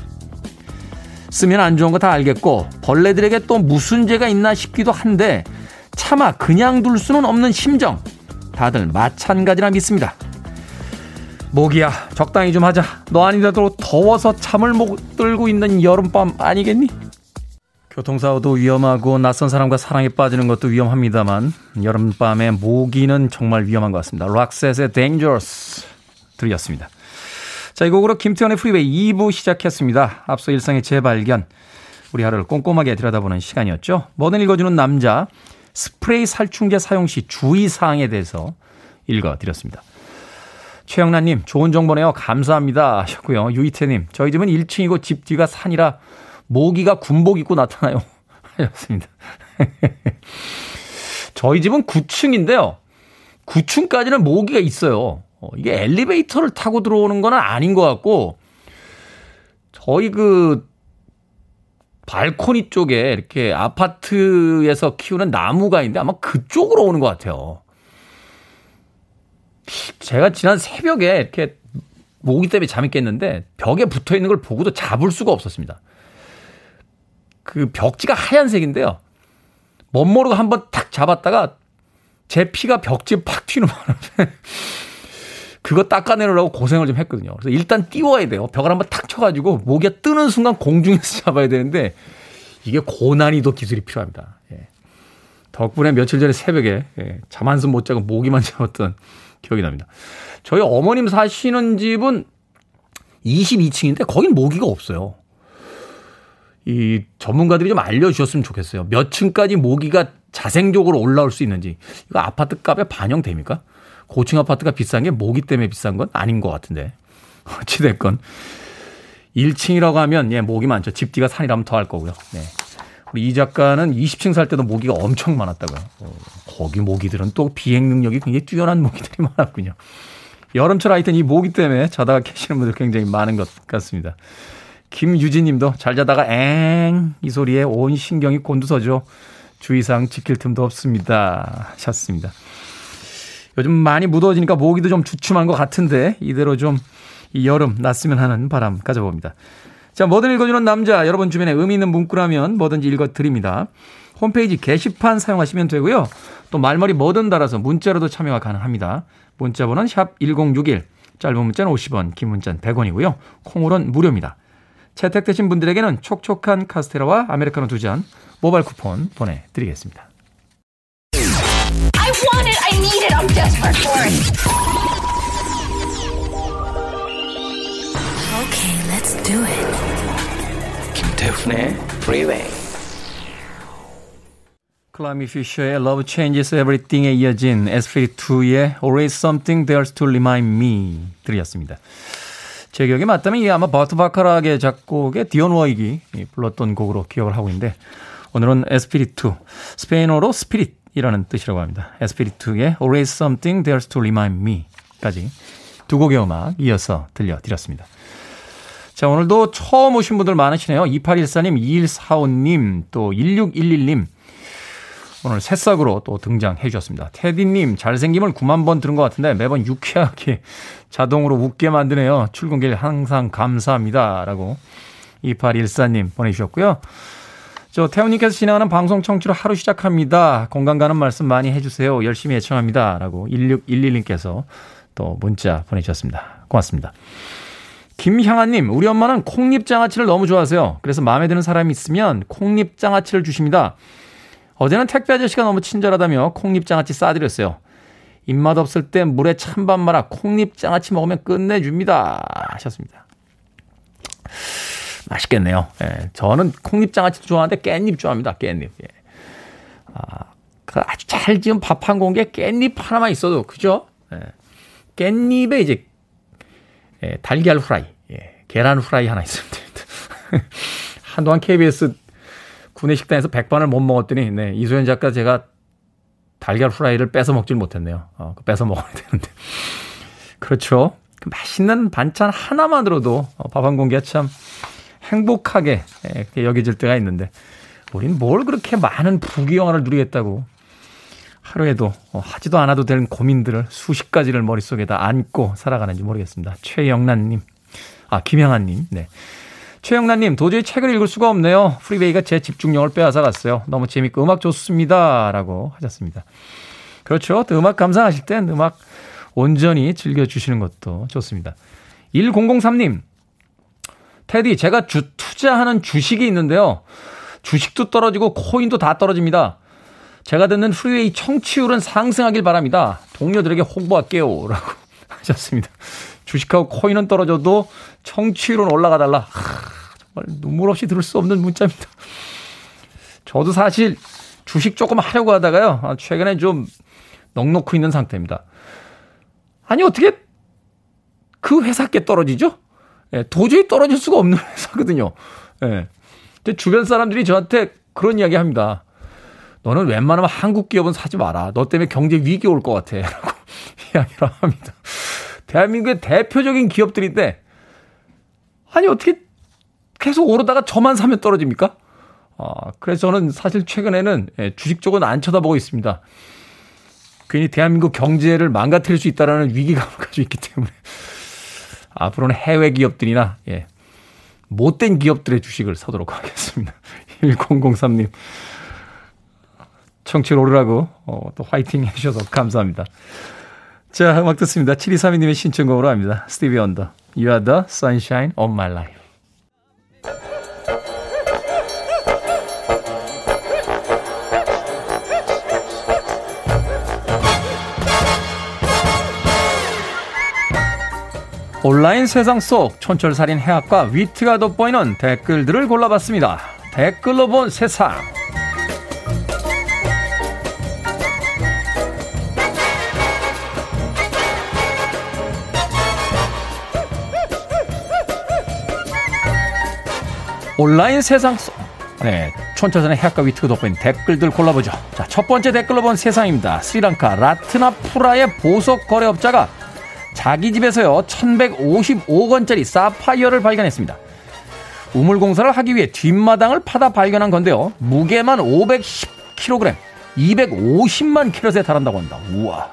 쓰면 안 좋은 거 다 알겠고 벌레들에게 또 무슨 죄가 있나 싶기도 한데 차마 그냥 둘 수는 없는 심정 다들 마찬가지라 믿습니다. 모기야 적당히 좀 하자. 너 아니더라도 더워서 잠을 못 들고 있는 여름밤 아니겠니? 교통사고도 위험하고 낯선 사람과 사랑에 빠지는 것도 위험합니다만 여름밤에 모기는 정말 위험한 것 같습니다. 락셋의 Dangerous 들렸습니다. 자, 이 곡으로 김태훈의 프리웨이 2부 시작했습니다. 앞서 일상의 재발견, 우리 하루를 꼼꼼하게 들여다보는 시간이었죠. 뭐든 읽어주는 남자, 스프레이 살충제 사용 시 주의사항에 대해서 읽어드렸습니다. 최영란님, 좋은 정보네요. 감사합니다. 하셨고요. 유이태님, 저희 집은 1층이고 집 뒤가 산이라 모기가 군복 입고 나타나요. *laughs* 하셨습니다. *laughs* 저희 집은 9층인데요. 9층까지는 모기가 있어요. 어, 이게 엘리베이터를 타고 들어오는 건 아닌 것 같고, 저희 그, 발코니 쪽에 이렇게 아파트에서 키우는 나무가 있는데 아마 그쪽으로 오는 것 같아요. 제가 지난 새벽에 이렇게 모기 때문에 잠이 깼는데 벽에 붙어 있는 걸 보고도 잡을 수가 없었습니다. 그 벽지가 하얀색인데요. 멋모르고 한번 탁 잡았다가 제 피가 벽지에 팍 튀는 바람에 *laughs* 그거 닦아내느라고 고생을 좀 했거든요. 그래서 일단 띄워야 돼요. 벽을 한번 탁 쳐가지고 모기가 뜨는 순간 공중에서 *laughs* 잡아야 되는데 이게 고난이도 기술이 필요합니다. 예. 덕분에 며칠 전에 새벽에 예, 잠 한숨 못 자고 모기만 *laughs* 잡았던 기억이 납니다. 저희 어머님 사시는 집은 22층인데 거긴 모기가 없어요. 이 전문가들이 좀 알려주셨으면 좋겠어요. 몇 층까지 모기가 자생적으로 올라올 수 있는지. 이거 아파트 값에 반영됩니까? 고층 아파트가 비싼 게 모기 때문에 비싼 건 아닌 것 같은데. *laughs* 어찌됐건. 1층이라고 하면, 예, 모기 많죠. 집 뒤가 산이라면 더 할 거고요. 네. 우리 이 작가는 20층 살 때도 모기가 엄청 많았다고요. 어, 거기 모기들은 또 비행 능력이 굉장히 뛰어난 모기들이 *laughs* 많았군요. 여름철 하여튼 이 모기 때문에 자다가 *laughs* 계시는 분들 굉장히 많은 것 같습니다. 김유진 님도 잘 자다가 엥 이 소리에 온 신경이 곤두서죠. 주의사항 지킬 틈도 없습니다. 하셨습니다. 요즘 많이 무더워지니까 모기도 좀 주춤한 것 같은데 이대로 좀 이 여름 났으면 하는 바람 가져봅니다. 자, 뭐든 읽어주는 남자 여러분 주변에 의미 있는 문구라면 뭐든지 읽어드립니다. 홈페이지 게시판 사용하시면 되고요. 또 말머리 뭐든 달아서 문자로도 참여가 가능합니다. 문자 번호는 샵 1061, 짧은 문자는 50원, 긴 문자는 100원이고요. 콩으로는 무료입니다. 채택되신 분들에게는 촉촉한 카스테라와 아메리카노 두 잔 모바일 쿠폰 보내드리겠습니다. I want it, I need it, I'm desperate for it. Okay, let's do it. 김태훈의 Freeway. 클라이미 피셔의 Love Changes Everything에 이어진 S52의 Always Something There's to Remind Me 들이었습니다. 제 기억에 맞다면 이게 아마 버트 바카락의 작곡의 디온 워익이 불렀던 곡으로 기억을 하고 있는데 오늘은 에스피리투 스페인어로 spirit이라는 뜻이라고 합니다. 에스피리투의 Always Something There's to Remind Me까지 두 곡의 음악 이어서 들려드렸습니다. 자 오늘도 처음 오신 분들 많으시네요. 2814님, 2145님, 또 1611님 오늘 새싹으로 또 등장해 주셨습니다. 테디님, 잘생김을 9만 번 들은 것 같은데 매번 유쾌하게 자동으로 웃게 만드네요. 출근길 항상 감사합니다. 라고 2814님 보내주셨고요. 저 태훈님께서 진행하는 방송 청취로 하루 시작합니다. 건강 가는 말씀 많이 해주세요. 열심히 애청합니다. 라고 1611님께서 또 문자 보내주셨습니다. 고맙습니다. 김향아님, 우리 엄마는 콩잎 장아찌를 너무 좋아하세요. 그래서 마음에 드는 사람이 있으면 콩잎 장아찌를 주십니다. 어제는 택배 아저씨가 너무 친절하다며 콩잎장아찌 싸드렸어요. 입맛 없을 때 물에 찬밥 말아 콩잎장아찌 먹으면 끝내줍니다. 하셨습니다. 맛있겠네요. 예, 저는 콩잎장아찌도 좋아하는데 깻잎 좋아합니다. 깻잎. 예. 아, 그 아주 잘 지은 밥 한 공기에 깻잎 하나만 있어도 그죠? 예. 깻잎에 이제 예, 달걀 후라이, 예, 계란 후라이 하나 있으면 됩니다. *laughs* 한동안 KBS 구내 식당에서 백반을 못 먹었더니 네, 이소연 작가 제가 달걀 후라이를 뺏어 먹질 못했네요. 어, 뺏어 먹어야 되는데. 그렇죠. 그 맛있는 반찬 하나만으로도 어, 밥한 공기가 참 행복하게 예, 여겨질 때가 있는데 우린 뭘 그렇게 많은 부귀영화를 누리겠다고 하루에도 어, 하지도 않아도 될 고민들을 수십 가지를 머릿속에다 안고 살아가는지 모르겠습니다. 최영란님, 아, 김영환님, 네. 최영란님, 도저히 책을 읽을 수가 없네요. 프리베이가 제 집중력을 빼앗아 갔어요. 너무 재밌고 음악 좋습니다. 라고 하셨습니다. 그렇죠. 또 음악 감상하실 땐 음악 온전히 즐겨주시는 것도 좋습니다. 1003님, 테디, 제가 주, 투자하는 주식이 있는데요. 주식도 떨어지고 코인도 다 떨어집니다. 제가 듣는 프리웨이 청취율은 상승하길 바랍니다. 동료들에게 홍보할게요. 라고 *laughs* 하셨습니다. 주식하고 코인은 떨어져도 청취율은 올라가 달라. 하, 정말 눈물 없이 들을 수 없는 문자입니다. 저도 사실 주식 조금 하려고 하다가요. 아, 최근에 좀 넉넉히 있는 상태입니다. 아니, 어떻게 그 회사께 떨어지죠? 예, 도저히 떨어질 수가 없는 *laughs* 회사거든요. 예. 주변 사람들이 저한테 그런 이야기 합니다. 너는 웬만하면 한국 기업은 사지 마라. 너 때문에 경제 위기 올 것 같아. *laughs* 라고 *laughs* 이야기를 합니다. 대한민국의 대표적인 기업들인데, 아니, 어떻게 계속 오르다가 저만 사면 떨어집니까? 아, 그래서 저는 사실 최근에는 예, 주식 쪽은 안 쳐다보고 있습니다. 괜히 대한민국 경제를 망가뜨릴 수 있다라는 위기감을 *laughs* 가지고 있기 때문에. *laughs* 앞으로는 해외 기업들이나, 예, 못된 기업들의 주식을 사도록 하겠습니다. *laughs* 1003님. 청취를 오르라고 어, 또 화이팅 해주셔서 감사합니다. 자, 음악 듣습니다. 7232님의 신청곡으로 합니다. 스티비 언더. You are the sunshine of my life. 온라인 세상 속 촌철살인 해학과 위트가 돋보이는 댓글들을 골라봤습니다. 댓글로 본 세상. 온라인 세상 속 네, 촌철선의 해학과 위트가 돋보인 댓글들 골라보죠. 자, 첫 번째 댓글로 본 세상입니다. 스리랑카 라트나푸라의 보석 거래업자가 자기 집에서요 1155억 원짜리 사파이어를 발견했습니다. 우물 공사를 하기 위해 뒷마당을 파다 발견한 건데요. 무게만 510kg, 250만 키로에 달한다고 합니다. 우와.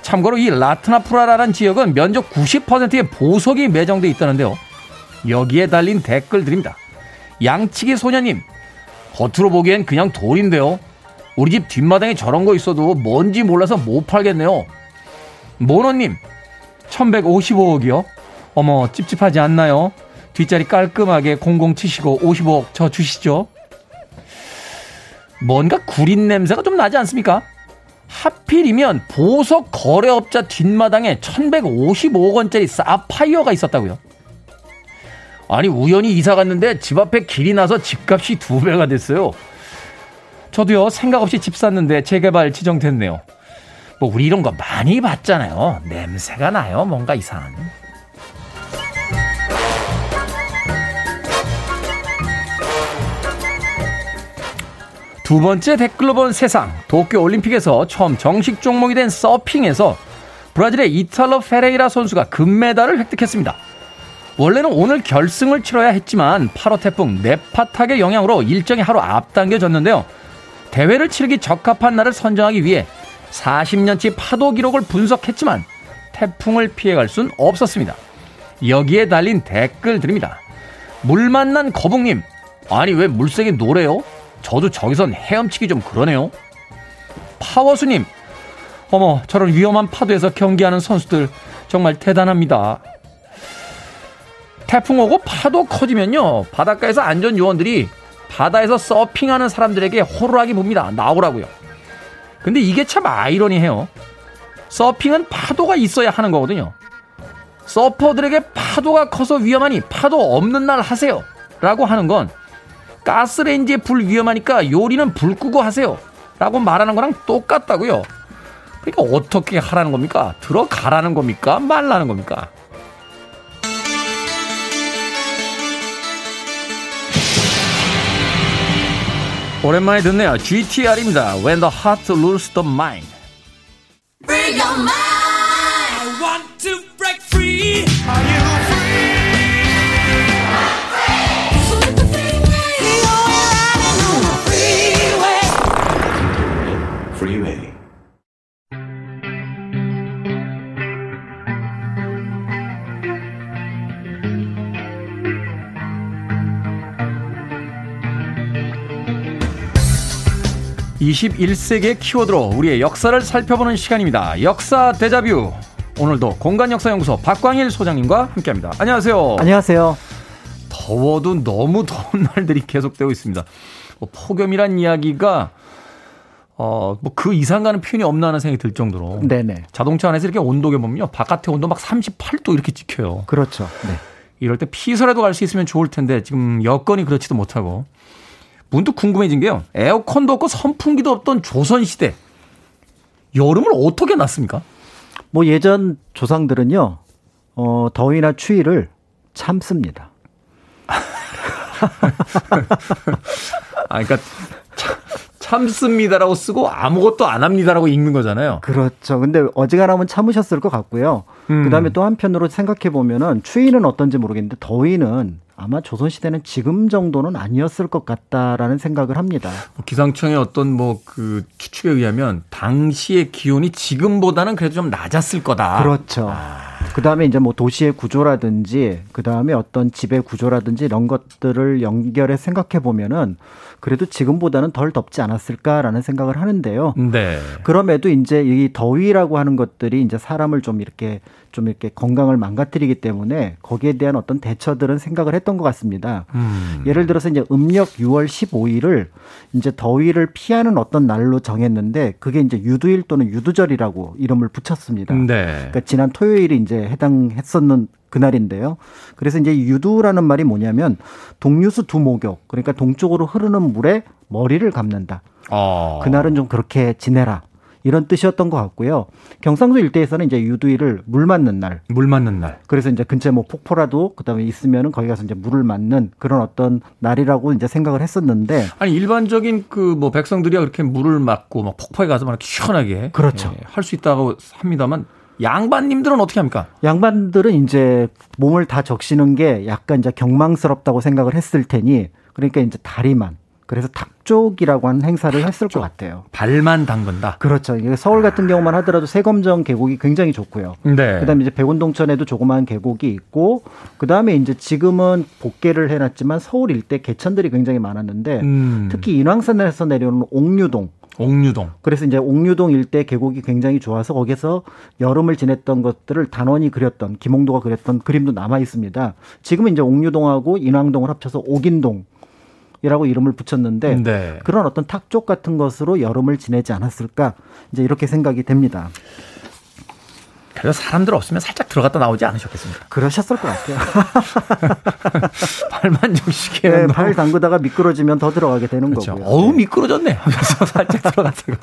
참고로 이 라트나푸라라는 지역은 면적 90%의 보석이 매장돼 있다는데요. 여기에 달린 댓글들입니다. 양치기 소녀님, 겉으로 보기엔 그냥 돌인데요. 우리 집 뒷마당에 저런 거 있어도 뭔지 몰라서 못 팔겠네요. 모노님, 1155억이요? 어머, 찝찝하지 않나요? 뒷자리 깔끔하게 00 치시고 55억 저 주시죠. 뭔가 구린 냄새가 좀 나지 않습니까? 하필이면 보석 거래업자 뒷마당에 1155억 원짜리 사파이어가 있었다고요. 아니 우연히 이사 갔는데 집 앞에 길이 나서 집값이 두 배가 됐어요. 저도요 생각 없이 집 샀는데 재개발 지정됐네요. 뭐 우리 이런 거 많이 봤잖아요. 냄새가 나요. 뭔가 이상한. 두 번째 댓글로 본 세상. 도쿄 올림픽에서 처음 정식 종목이 된 서핑에서 브라질의 이탈로 페레이라 선수가 금메달을 획득했습니다. 원래는 오늘 결승을 치러야 했지만 8호 태풍 네파탁의 영향으로 일정이 하루 앞당겨졌는데요. 대회를 치르기 적합한 날을 선정하기 위해 40년치 파도 기록을 분석했지만 태풍을 피해갈 순 없었습니다. 여기에 달린 댓글들입니다. 물 만난 거북님, 아니 왜 물색이 노래요? 저도 저기선 헤엄치기 좀 그러네요. 파워수님, 어머 저런 위험한 파도에서 경기하는 선수들 정말 대단합니다. 태풍 오고 파도 커지면요. 바닷가에서 안전 요원들이 바다에서 서핑하는 사람들에게 호루라기 봅니다. 나오라고요. 근데 이게 참 아이러니해요. 서핑은 파도가 있어야 하는 거거든요. 서퍼들에게 파도가 커서 위험하니 파도 없는 날 하세요. 라고 하는 건 가스레인지에 불 위험하니까 요리는 불 끄고 하세요. 라고 말하는 거랑 똑같다고요. 그러니까 어떻게 하라는 겁니까? 들어가라는 겁니까? 말라는 겁니까? 오랜만에 듣네요. GTR입니다. When the heart loses the mind. Free your mind. I want to break free. (21세기의) 키워드로 우리의 역사를 살펴보는 시간입니다 역사 대자뷰 오늘도 공간역사연구소 박광일 소장님과 함께합니다 안녕하세요 안녕하세요 더워도 너무 더운 날들이 계속되고 있습니다 뭐 폭염이란 이야기가 어, 뭐 그 이상 가는 표현이 없나 하는 생각이 들 정도로. 네네. 자동차 안에서 이렇게 온도계 보면요. 바깥의 온도 막 38도 이렇게 찍혀요. 그렇죠. 네. 이럴 때 피서라도 갈 수 있으면 좋을 텐데 지금 여건이 그렇지도 못하고. 문득 궁금해진 게요. 에어컨도 없고 선풍기도 없던 조선 시대. 여름을 어떻게 났습니까? 뭐 예전 조상들은요, 어, 더위나 추위를 참습니다. *laughs* 아, 그러니까 참, 참습니다라고 쓰고 아무것도 안 합니다라고 읽는 거잖아요. 그렇죠. 근데 어지간하면 참으셨을 것 같고요. 음. 그 다음에 또 한편으로 생각해 보면은 추위는 어떤지 모르겠는데 더위는 아마 조선시대는 지금 정도는 아니었을 것 같다라는 생각을 합니다. 기상청의 어떤 뭐 그 추측에 의하면 당시의 기온이 지금보다는 그래도 좀 낮았을 거다. 그렇죠. 아. 그 다음에 이제 뭐 도시의 구조라든지 그 다음에 어떤 집의 구조라든지 이런 것들을 연결해 생각해 보면은 그래도 지금보다는 덜 덥지 않았을까라는 생각을 하는데요. 네. 그럼에도 이제 이 더위라고 하는 것들이 이제 사람을 좀 이렇게 좀 이렇게 건강을 망가뜨리기 때문에 거기에 대한 어떤 대처들은 생각을 했던 것 같습니다. 음. 예를 들어서 이제 음력 6월 15일을 이제 더위를 피하는 어떤 날로 정했는데 그게 이제 유두일 또는 유두절이라고 이름을 붙였습니다. 네. 그러니까 지난 토요일이 이제 해당했었는 그날인데요. 그래서 이제 유두라는 말이 뭐냐면 동류수 두 목욕 그러니까 동쪽으로 흐르는 물에 머리를 감는다. 어. 그날은 좀 그렇게 지내라. 이런 뜻이었던 것 같고요. 경상도 일대에서는 이제 유두일을 물 맞는 날. 물 맞는 날. 그래서 이제 근처에 뭐 폭포라도 그다음에 있으면은 거기 가서 이제 물을 맞는 그런 어떤 날이라고 이제 생각을 했었는데 아니 일반적인 그 뭐 백성들이야 그렇게 물을 맞고 막 폭포에 가서 막 시원하게 그렇죠. 예, 할수 있다고 합니다만 양반님들은 어떻게 합니까? 양반들은 이제 몸을 다 적시는 게 약간 이제 경망스럽다고 생각을 했을 테니 그러니까 이제 다리만 그래서 탁족이라고 하는 행사를 했을 것 같아요. 발만 담근다. 그렇죠. 서울 같은 경우만 하더라도 세검정 계곡이 굉장히 좋고요. 네. 그다음에 이제 백운동천에도 조그마한 계곡이 있고 그다음에 이제 지금은 복개를 해놨지만 서울 일대 개천들이 굉장히 많았는데 음. 특히 인왕산에서 내려오는 옥류동 옥류동. 그래서 이제 옥류동 일대 계곡이 굉장히 좋아서 거기서 여름을 지냈던 것들을 단원이 그렸던 김홍도가 그렸던 그림도 남아 있습니다. 지금은 이제 옥류동하고 인왕동을 합쳐서 옥인동. 이라고 이름을 붙였는데 네. 그런 어떤 탁족 같은 것으로 여름을 지내지 않았을까 이제 이렇게 생각이 됩니다. 그래서 사람들 없으면 살짝 들어갔다 나오지 않으셨겠습니까? 그러셨을 것 같아요. *laughs* 발만 적시게 네, 발 담그다가 미끄러지면 더 들어가게 되는 그렇죠. 거고요. 어우 미끄러졌네 하면서 *laughs* 살짝 들어갔다가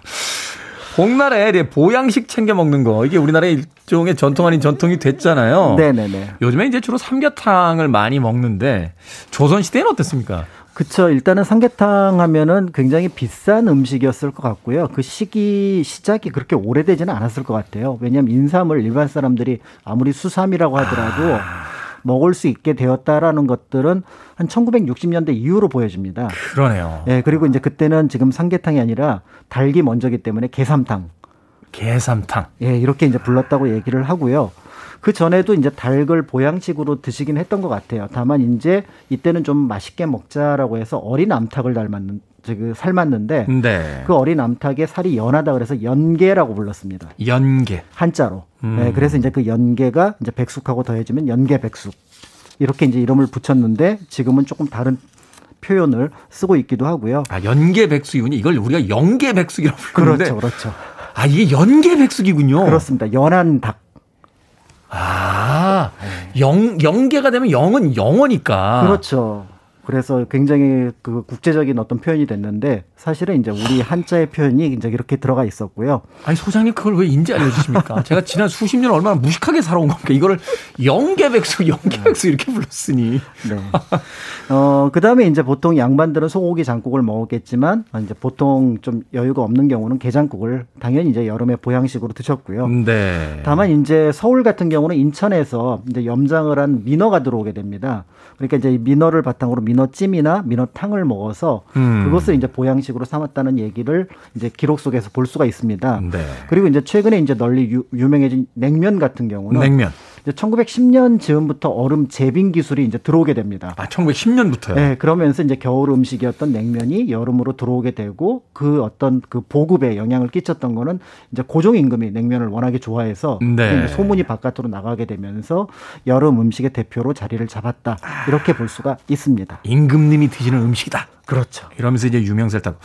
복날에 보양식 챙겨 먹는 거 이게 우리나라의 일종의 전통 아닌 전통이 됐잖아요. 네네네. 요즘에 이제 주로 삼계탕을 많이 먹는데 조선 시대는 어땠습니까? 그쵸. 일단은 삼계탕 하면은 굉장히 비싼 음식이었을 것 같고요. 그 시기, 시작이 그렇게 오래되지는 않았을 것 같아요. 왜냐하면 인삼을 일반 사람들이 아무리 수삼이라고 하더라도 아... 먹을 수 있게 되었다라는 것들은 한 1960년대 이후로 보여집니다. 그러네요. 예, 네, 그리고 이제 그때는 지금 삼계탕이 아니라 닭이 먼저기 때문에 게삼탕. 게삼탕. 예, 이렇게 이제 불렀다고 얘기를 하고요. 그 전에도 이제 닭을 보양식으로 드시긴 했던 것 같아요. 다만 이제 이때는 좀 맛있게 먹자라고 해서 어린 암탉을 닮았는 그 삶았는데 네. 그 어린 암탉의 살이 연하다 그래서 연계라고 불렀습니다. 연계 한자로. 음. 네, 그래서 이제 그 연계가 이제 백숙하고 더해지면 연계 백숙. 이렇게 이제 이름을 붙였는데 지금은 조금 다른 표현을 쓰고 있기도 하고요. 아, 연계 백숙이군요. 이걸 우리가 연계 백숙이라고 부르는데. 그렇죠, 그렇죠. 아, 이게 연계 백숙이군요. 그렇습니다. 연한 닭. 아, 영, 연계가 되면 영은 영어니까. 그렇죠. 그래서 굉장히 그 국제적인 어떤 표현이 됐는데 사실은 이제 우리 한자의 표현이 이제 이렇게 들어가 있었고요. 아니 소장님 그걸 왜 인지 알려주십니까? *laughs* 제가 지난 수십 년 얼마나 무식하게 살아온 겁니까? 이거를 영계백숙, 영계백숙 이렇게 불렀으니. 네. 어, 그 다음에 이제 보통 양반들은 소고기 장국을 먹었겠지만, 이제 보통 좀 여유가 없는 경우는 게장국을 당연히 이제 여름에 보양식으로 드셨고요. 네. 다만 이제 서울 같은 경우는 인천에서 이제 염장을 한 민어가 들어오게 됩니다. 그러니까 이제 이 민어를 바탕으로 민어찜이나 민어탕을 먹어서 음. 그것을 이제 보양식으로 삼았다는 얘기를 이제 기록 속에서 볼 수가 있습니다. 네. 그리고 이제 최근에 이제 널리 유, 유명해진 냉면 같은 경우는 냉면. 이제 1910년 즈음부터 얼음 재빙 기술이 이제 들어오게 됩니다. 아, 1910년부터요? 네, 그러면서 이제 겨울 음식이었던 냉면이 여름으로 들어오게 되고 그 어떤 그 보급에 영향을 끼쳤던 거는 이제 고종 임금이 냉면을 워낙에 좋아해서 네. 소문이 바깥으로 나가게 되면서 여름 음식의 대표로 자리를 잡았다. 이렇게 볼 수가 있습니다. 임금님이 드시는 음식이다. 그렇죠. 이러면서 이제 유명세를 타고.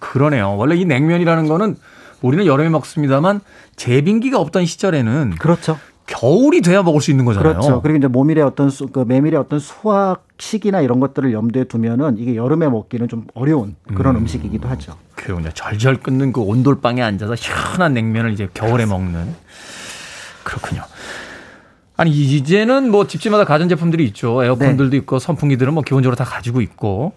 그러네요. 원래 이 냉면이라는 거는 우리는 여름에 먹습니다만 재빙기가 없던 시절에는 그렇죠. 겨울이 돼야 먹을 수 있는 거잖아요. 그렇죠. 그리고 이제 모밀의 어떤 수, 그 메밀의 어떤 수확 시기나 이런 것들을 염두에 두면은 이게 여름에 먹기는 좀 어려운 그런 음. 식이기도 하죠. 그 이제 절절 끓는 그 온돌방에 앉아서 시원한 냉면을 이제 겨울에 먹는 그렇군요. 아니 이제는 뭐 집집마다 가전제품들이 있죠. 에어컨들도 네. 있고 선풍기들은 뭐 기본적으로 다 가지고 있고.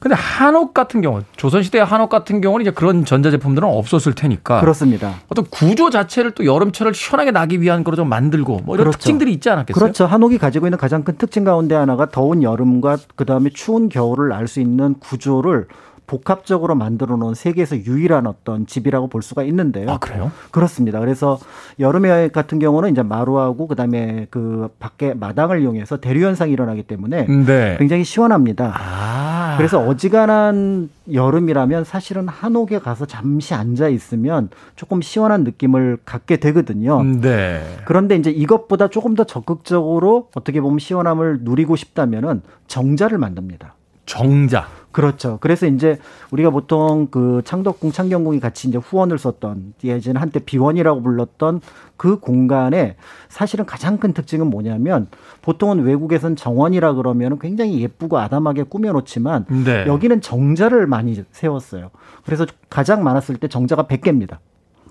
근데 한옥 같은 경우, 조선시대 한옥 같은 경우는 이제 그런 전자제품들은 없었을 테니까. 그렇습니다. 어떤 구조 자체를 또 여름철을 시원하게 나기 위한 거로 좀 만들고 뭐 이런 그렇죠. 특징들이 있지 않았겠어요? 그렇죠. 한옥이 가지고 있는 가장 큰 특징 가운데 하나가 더운 여름과 그 다음에 추운 겨울을 알 수 있는 구조를 복합적으로 만들어 놓은 세계에서 유일한 어떤 집이라고 볼 수가 있는데요. 아, 그래요? 그렇습니다. 그래서 여름에 같은 경우는 이제 마루하고 그다음에 그 밖에 마당을 이용해서 대류 현상이 일어나기 때문에 네. 굉장히 시원합니다. 아. 그래서 어지간한 여름이라면 사실은 한옥에 가서 잠시 앉아 있으면 조금 시원한 느낌을 갖게 되거든요. 네. 그런데 이제 이것보다 조금 더 적극적으로 어떻게 보면 시원함을 누리고 싶다면은 정자를 만듭니다. 정자. 그렇죠. 그래서 이제 우리가 보통 그 창덕궁, 창경궁이 같이 이제 후원을 썼던 예전 한때 비원이라고 불렀던 그 공간에 사실은 가장 큰 특징은 뭐냐면 보통은 외국에선 정원이라 그러면 굉장히 예쁘고 아담하게 꾸며놓지만 네. 여기는 정자를 많이 세웠어요. 그래서 가장 많았을 때 정자가 100개입니다.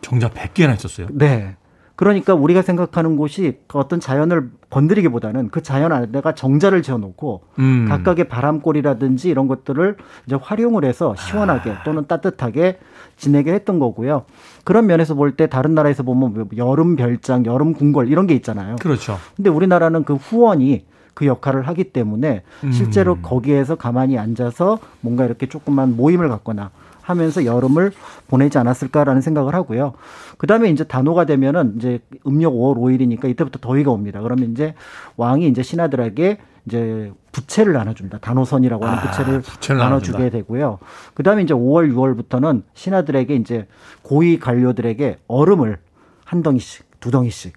정자 100개나 있었어요. 네. 그러니까 우리가 생각하는 곳이 그 어떤 자연을 건드리기보다는 그 자연 안에다가 정자를 지어놓고 음. 각각의 바람골이라든지 이런 것들을 이제 활용을 해서 시원하게 또는 따뜻하게 지내게 했던 거고요. 그런 면에서 볼 때 다른 나라에서 보면 뭐 여름 별장, 여름 궁궐 이런 게 있잖아요. 그렇죠. 근데 우리나라는 그 후원이 그 역할을 하기 때문에 음. 실제로 거기에서 가만히 앉아서 뭔가 이렇게 조금만 모임을 갖거나 하면서 여름을 보내지 않았을까라는 생각을 하고요. 그 다음에 이제 단오가 되면은 이제 음력 5월 5일이니까 이때부터 더위가 옵니다. 그러면 이제 왕이 이제 신하들에게 이제 부채를 나눠줍니다. 단오선이라고 하는 아, 부채를, 부채를 나눠주게 나눠준다. 되고요. 그 다음에 이제 5월, 6월부터는 신하들에게 이제 고위 관료들에게 얼음을 한 덩이씩, 두 덩이씩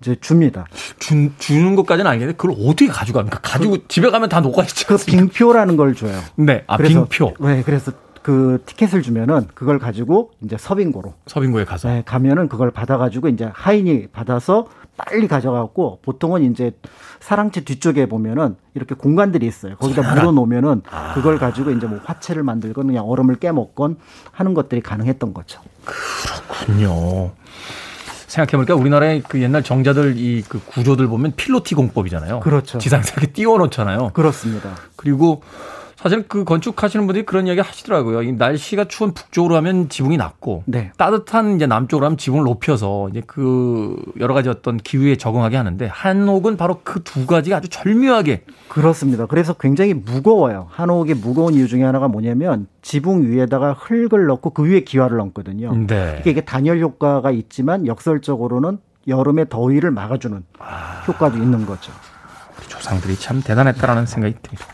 이제 줍니다. 주, 주는 것까지는 알겠는데 그걸 어떻게 가져갑니까? 가지고 집에 가면 다 녹아있지 그 않습니까? 빙표라는 걸 줘요. 네. 아, 그래서- 빙표. 네, 그래서 그 티켓을 주면은 그걸 가지고 이제 서빙고로 서빙고에 가서. 네, 가면은 그걸 받아가지고 이제 하인이 받아서 빨리 가져가고 보통은 이제 사랑채 뒤쪽에 보면은 이렇게 공간들이 있어요. 거기다. 물어놓으면은 그걸 가지고 이제 뭐 화채를 만들건 그냥 얼음을 깨먹건 하는 것들이 가능했던 거죠. 그렇군요. 생각해보니까 우리나라의 그 옛날 정자들 이 그 구조들 보면 필로티 공법이잖아요. 그렇죠. 이렇게 띄워놓잖아요. 그렇습니다. 그리고 사실 그 건축하시는 분들이 그런 이야기 하시더라고요. 이 날씨가 추운 북쪽으로 하면 지붕이 낮고 네. 따뜻한 이제 남쪽으로 하면 지붕을 높여서 이제 그 여러 가지 어떤 기후에 적응하게 하는데 한옥은 바로 그 두 가지가 아주 절묘하게 그렇습니다. 그래서 굉장히 무거워요. 한옥이 무거운 이유 중에 하나가 뭐냐면 지붕 위에다가 흙을 넣고 그 위에 기와를 넣거든요. 네. 이게, 단열 효과가 있지만 역설적으로는 여름의 더위를 막아주는 효과도 있는 거죠. 우리 조상들이 참 대단했다라는 생각이 듭니다.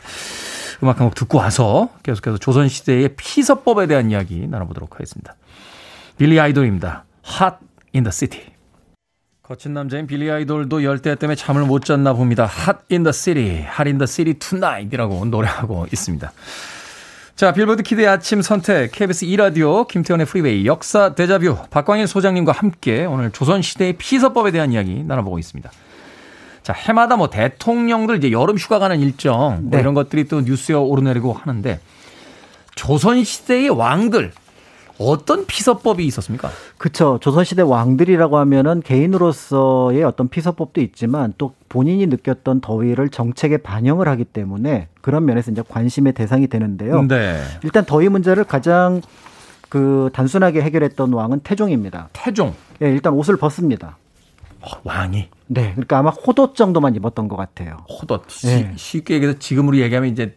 음악 한 곡 듣고 와서 계속해서 조선시대의 피서법에 대한 이야기 나눠보도록 하겠습니다. 빌리 아이돌입니다. Hot in the City. 거친 남자인 빌리 아이돌도 열대야 때문에 잠을 못 잤나 봅니다. Hot in the City, Hot in the City tonight이라고 노래하고 있습니다. 자, 빌보드 키드의 아침 선택, KBS 2라디오, 김태훈의 프리웨이, 역사 데자뷰, 박광일 소장님과 함께 오늘 조선시대의 피서법에 대한 이야기 나눠보고 있습니다. 자, 해마다 뭐 대통령들 이제 여름 휴가 가는 일정, 뭐 네. 이런 것들이 또 뉴스에 오르내리고 하는데, 조선시대의 왕들, 어떤 피서법이 있었습니까? 그쵸. 조선시대 왕들이라고 하면은 개인으로서의 어떤 피서법도 있지만 또 본인이 느꼈던 더위를 정책에 반영을 하기 때문에 그런 면에서 이제 관심의 대상이 되는데요. 네. 일단 더위 문제를 가장 그 단순하게 해결했던 왕은 태종입니다. 태종. 예, 일단 옷을 벗습니다. 왕이. 네. 그러니까 아마 호옷 정도만 입었던 것 같아요. 호덧. 시- 네. 쉽게 얘기해서 지금으로 얘기하면 이제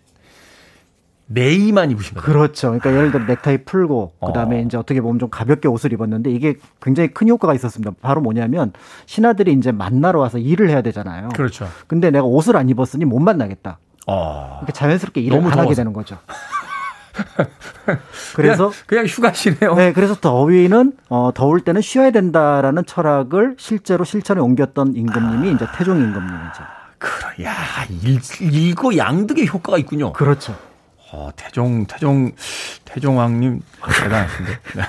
네이만 입으신 거죠. 그렇죠. 그러니까 예를 들어 넥타이 풀고 그다음에 어. 이제 어떻게 보면 좀 가볍게 옷을 입었는데 이게 굉장히 큰 효과가 있었습니다. 바로 뭐냐면 신하들이 이제 만나러 와서 일을 해야 되잖아요. 그렇죠. 근데 내가 옷을 안 입었으니 못 만나겠다. 어. 그러니까 자연스럽게 일을 안 하게 더워서. 되는 거죠. *laughs* *laughs* 그래서 그냥, 그냥 휴가시네요. 네, 그래서 더위는 어, 더울 때는 쉬어야 된다라는 철학을 실제로 실천에 옮겼던 임금님이 이제 태종 임금님이죠. 그래, 야, 일, 일거양득의 효과가 있군요. 그렇죠. 어, 태종, 태종, 태종왕님 대단하신데. 네.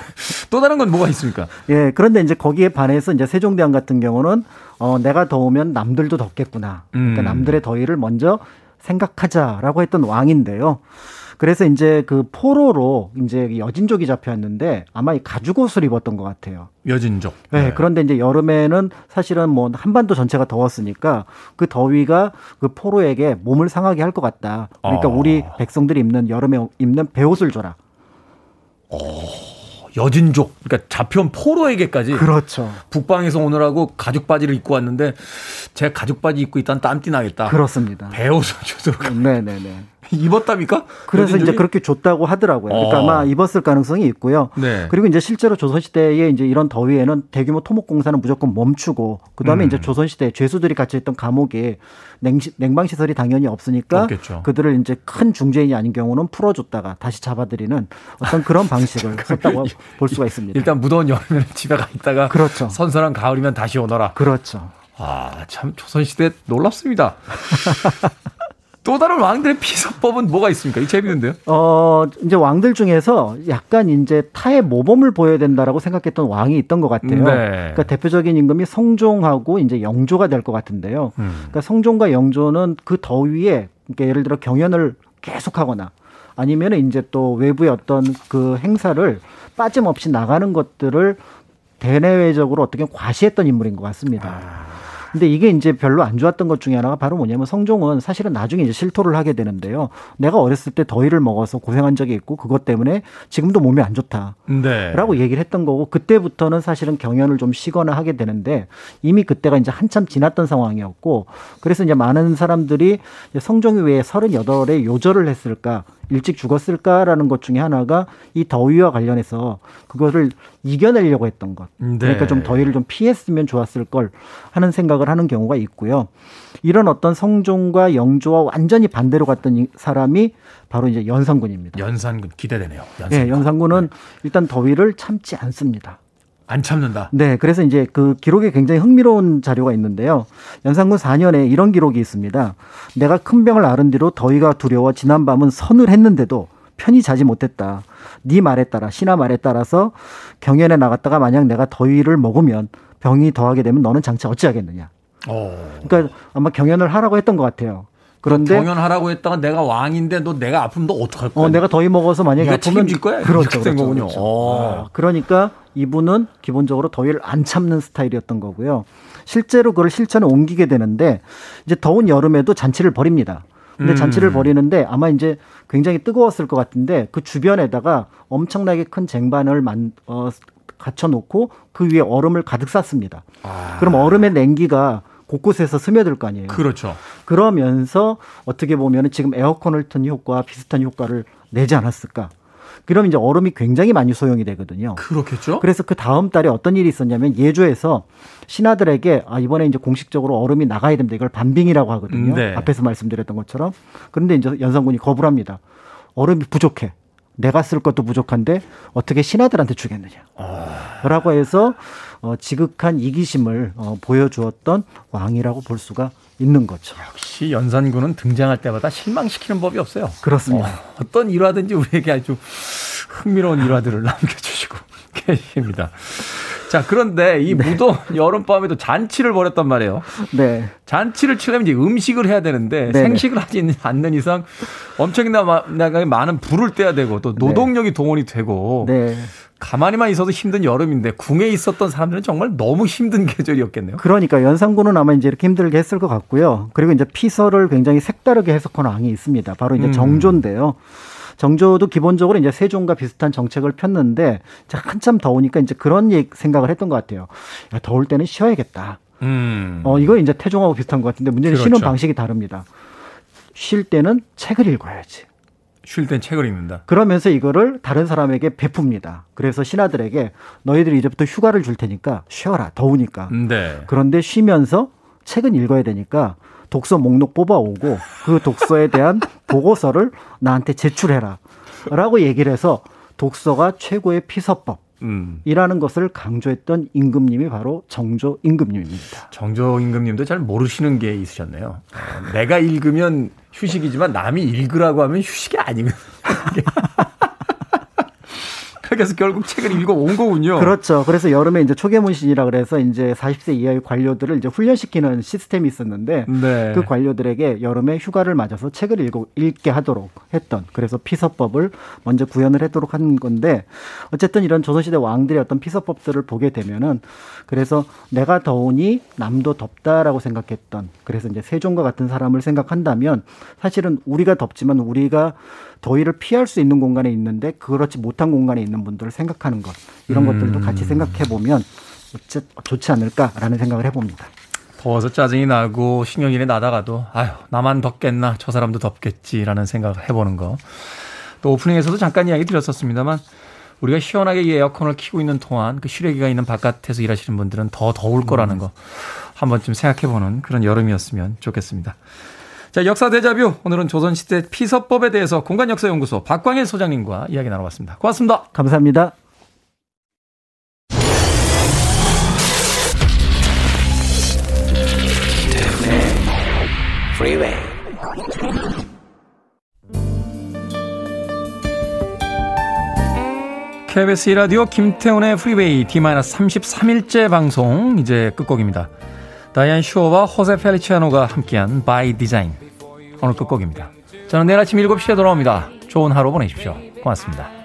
또 다른 건 뭐가 있습니까? 예, 그런데 이제 거기에 반해서 이제 세종대왕 같은 경우는 어, 내가 더우면 남들도 덥겠구나. 그러니까 음. 남들의 더위를 먼저 생각하자라고 했던 왕인데요. 그래서 이제 그 포로로 이제 여진족이 잡혀왔는데 아마 이 가죽 옷을 입었던 것 같아요. 여진족. 네, 그런데 이제 여름에는 사실은 뭐 한반도 전체가 더웠으니까 그 더위가 그 포로에게 몸을 상하게 할 것 같다. 그러니까 어. 우리 백성들이 입는 여름에 입는 배옷을 줘라. 여진족. 그러니까 잡혀온 포로에게까지. 그렇죠. 북방에서 오느라고 가죽 바지를 입고 왔는데 제 가죽 바지 입고 있다는 땀띠 나겠다. 그렇습니다. 배옷을 *laughs* 주도록. 네네네. *laughs* 입었답니까? 그래서 여진족이? 이제 그렇게 줬다고 하더라고요. 그러니까 어. 아마 입었을 가능성이 있고요. 네. 그리고 이제 실제로 조선시대에 이제 이런 더위에는 대규모 토목공사는 무조건 멈추고 그다음에 음. 이제 조선시대 죄수들이 갇혀있던 감옥에 냉시, 냉방시설이 당연히 없으니까 없겠죠. 그들을 이제 큰 중죄인이 아닌 경우는 풀어줬다가 다시 잡아들이는 어떤 그런 *laughs* 방식을 썼다고 볼 수가 있습니다. 일단 무더운 여름에는 집에 가 있다가 그렇죠. 선선한 가을이면 다시 오너라. 그렇죠. 아, 참 조선시대 놀랍습니다. *laughs* 또 다른 왕들의 피서법은 뭐가 있습니까? 이 재밌는데요. 어, 이제 왕들 중에서 약간 이제 타의 모범을 보여야 된다라고 생각했던 왕이 있던 것 같아요. 네. 그러니까 대표적인 임금이 성종하고 이제 영조가 될 것 같은데요. 음. 그러니까 성종과 영조는 그 더위에 그러니까 예를 들어 경연을 계속하거나 아니면은 이제 또 외부의 어떤 그 행사를 빠짐없이 나가는 것들을 대내외적으로 어떻게 과시했던 인물인 것 같습니다. 근데 이게 이제 별로 안 좋았던 것 중에 하나가 바로 뭐냐면 성종은 사실은 나중에 이제 실토를 하게 되는데요. 내가 어렸을 때 더위를 먹어서 고생한 적이 있고 그것 때문에 지금도 몸이 안 좋다. 네. 라고 얘기를 했던 거고 그때부터는 사실은 경연을 좀 쉬거나 하게 되는데 이미 그때가 이제 한참 지났던 상황이었고 그래서 이제 많은 사람들이 성종이 왜 38에 요절을 했을까 일찍 죽었을까라는 것 중에 하나가 이 더위와 관련해서 그거를 이겨내려고 했던 것. 네. 그러니까 좀 더위를 좀 피했으면 좋았을 걸 하는 생각을 하는 경우가 있고요. 이런 어떤 성종과 영조와 완전히 반대로 갔던 이 사람이 바로 이제 연산군입니다. 연산군 기대되네요. 연산군. 네, 연산군은 일단 더위를 참지 않습니다. 안 참는다. 네, 그래서 이제 그 기록에 굉장히 흥미로운 자료가 있는데요. 연산군 4년에 이런 기록이 있습니다. 내가 큰 병을 앓은 뒤로 더위가 두려워 지난 밤은 선을 했는데도 편히 자지 못했다. 네 말에 따라 신하 말에 따라서 경연에 나갔다가 만약 내가 더위를 먹으면 병이 더하게 되면 너는 장차 어찌하겠느냐. 어. 그러니까 아마 경연을 하라고 했던 것 같아요. 그런데 경연하라고 했다가 내가 왕인데 너 내가 아프면 너 어떡할 거야? 어, 내가 더위 먹어서 만약에 아프면 책임질 거야? 그렇죠, 그렇죠, 거군요. 그렇죠. 어. 아, 그러니까 이분은 기본적으로 더위를 안 참는 스타일이었던 거고요. 실제로 그걸 실천에 옮기게 되는데 이제 더운 여름에도 잔치를 벌입니다. 근데 음. 잔치를 벌이는데 아마 이제 굉장히 뜨거웠을 것 같은데 그 주변에다가 엄청나게 큰 쟁반을 만, 어, 갖춰놓고 그 위에 얼음을 가득 쌌습니다. 그럼 얼음의 냉기가 곳곳에서 스며들 거 아니에요. 그렇죠. 그러면서 어떻게 보면 지금 에어컨을 튼 효과와 비슷한 효과를 내지 않았을까. 그럼 이제 얼음이 굉장히 많이 소용이 되거든요. 그렇겠죠. 그래서 그 다음 달에 어떤 일이 있었냐면 예조에서 신하들에게 아 이번에 이제 공식적으로 얼음이 나가야 됩니다. 이걸 반빙이라고 하거든요. 네. 앞에서 말씀드렸던 것처럼. 그런데 이제 연산군이 거부를 합니다. 얼음이 부족해. 내가 쓸 것도 부족한데 어떻게 신하들한테 주겠느냐. 라고 해서 어, 지극한 이기심을 어, 보여주었던 왕이라고 볼 수가 있는 거죠. 역시 연산군은 등장할 때마다 실망시키는 법이 없어요. 그렇습니다. 어, 떤 일화든지 우리에게 아주 흥미로운 일화들을 *laughs* 남겨주시고 계십니다. 자, 그런데 이 무더운 *laughs* 여름밤에도 잔치를 벌였단 말이에요. 네. 잔치를 치려면 이제 음식을 해야 되는데 네네. 생식을 하지 않는 이상 엄청나게 많은 불을 떼야 되고 또 노동력이 동원이 되고 네. 가만히만 있어도 힘든 여름인데 궁에 있었던 사람들은 정말 너무 힘든 계절이었겠네요. 그러니까 연산군은 아마 이제 이렇게 힘들게 했을 것 같고요. 그리고 이제 피서를 굉장히 색다르게 해석하는 왕이 있습니다. 바로 이제 음. 정조인데요. 정조도 기본적으로 이제 세종과 비슷한 정책을 폈는데 자, 한참 더우니까 이제 그런 생각을 했던 것 같아요. 야, 더울 때는 쉬어야겠다. 음. 어, 이거 이제 태종하고 비슷한 것 같은데 문제는 쉬는 그렇죠. 방식이 다릅니다. 쉴 때는 책을 읽어야지. 쉴 땐 책을 읽는다. 그러면서 이거를 다른 사람에게 베풉니다. 그래서 신하들에게 너희들이 이제부터 휴가를 줄 테니까 쉬어라. 더우니까. 네. 그런데 쉬면서 책은 읽어야 되니까 독서 목록 뽑아오고 그 독서에 대한 *laughs* 보고서를 나한테 제출해라. 라고 얘기를 해서 독서가 최고의 피서법. 음. 이라는 것을 강조했던 임금님이 바로 정조 임금님입니다. 정조 임금님도 잘 모르시는 게 있으셨네요. 어, 내가 읽으면 휴식이지만 남이 읽으라고 하면 휴식이 아니거 *laughs* *laughs* 그래서 결국 책을 읽어 온 거군요. 그렇죠. 그래서 여름에 이제 초계문신이라 그래서 이제 40세 이하의 관료들을 이제 훈련시키는 시스템이 있었는데 네. 그 관료들에게 여름에 휴가를 맞아서 책을 읽어, 읽게 하도록 했던 그래서 피서법을 먼저 구현을 하도록 한 건데 어쨌든 이런 조선시대 왕들의 어떤 피서법들을 보게 되면은 그래서 내가 더우니 남도 덥다라고 생각했던 그래서 이제 세종과 같은 사람을 생각한다면 사실은 우리가 덥지만 우리가 더위를 피할 수 있는 공간에 있는데 그렇지 못한 공간에 있는 분들을 생각하는 것 이런 음. 것들도 같이 생각해 보면 좋지 않을까라는 생각을 해봅니다. 더워서 짜증이 나고 신경질이 나다가도 아유 나만 덥겠나 저 사람도 덥겠지라는 생각을 해보는 거. 또 오프닝에서도 잠깐 이야기 드렸었습니다만 우리가 시원하게 이 에어컨을 켜고 있는 동안 그 실외기가 있는 바깥에서 일하시는 분들은 더 더울 거라는 거 한번쯤 생각해보는 그런 여름이었으면 좋겠습니다. 자 역사 대자뷰 오늘은 조선시대 피서법에 대해서 공간역사연구소 박광일 소장님과 이야기 나눠봤습니다. 고맙습니다. 감사합니다. KBS 1라디오 김태훈의 프리웨이 D-33일째 방송 이제 끝곡입니다. 다이안 슈어와 호세 펠리치아노가 함께한 By Design 오늘 끝곡입니다. 저는 내일 아침 7시에 돌아옵니다. 좋은 하루 보내십시오. 고맙습니다.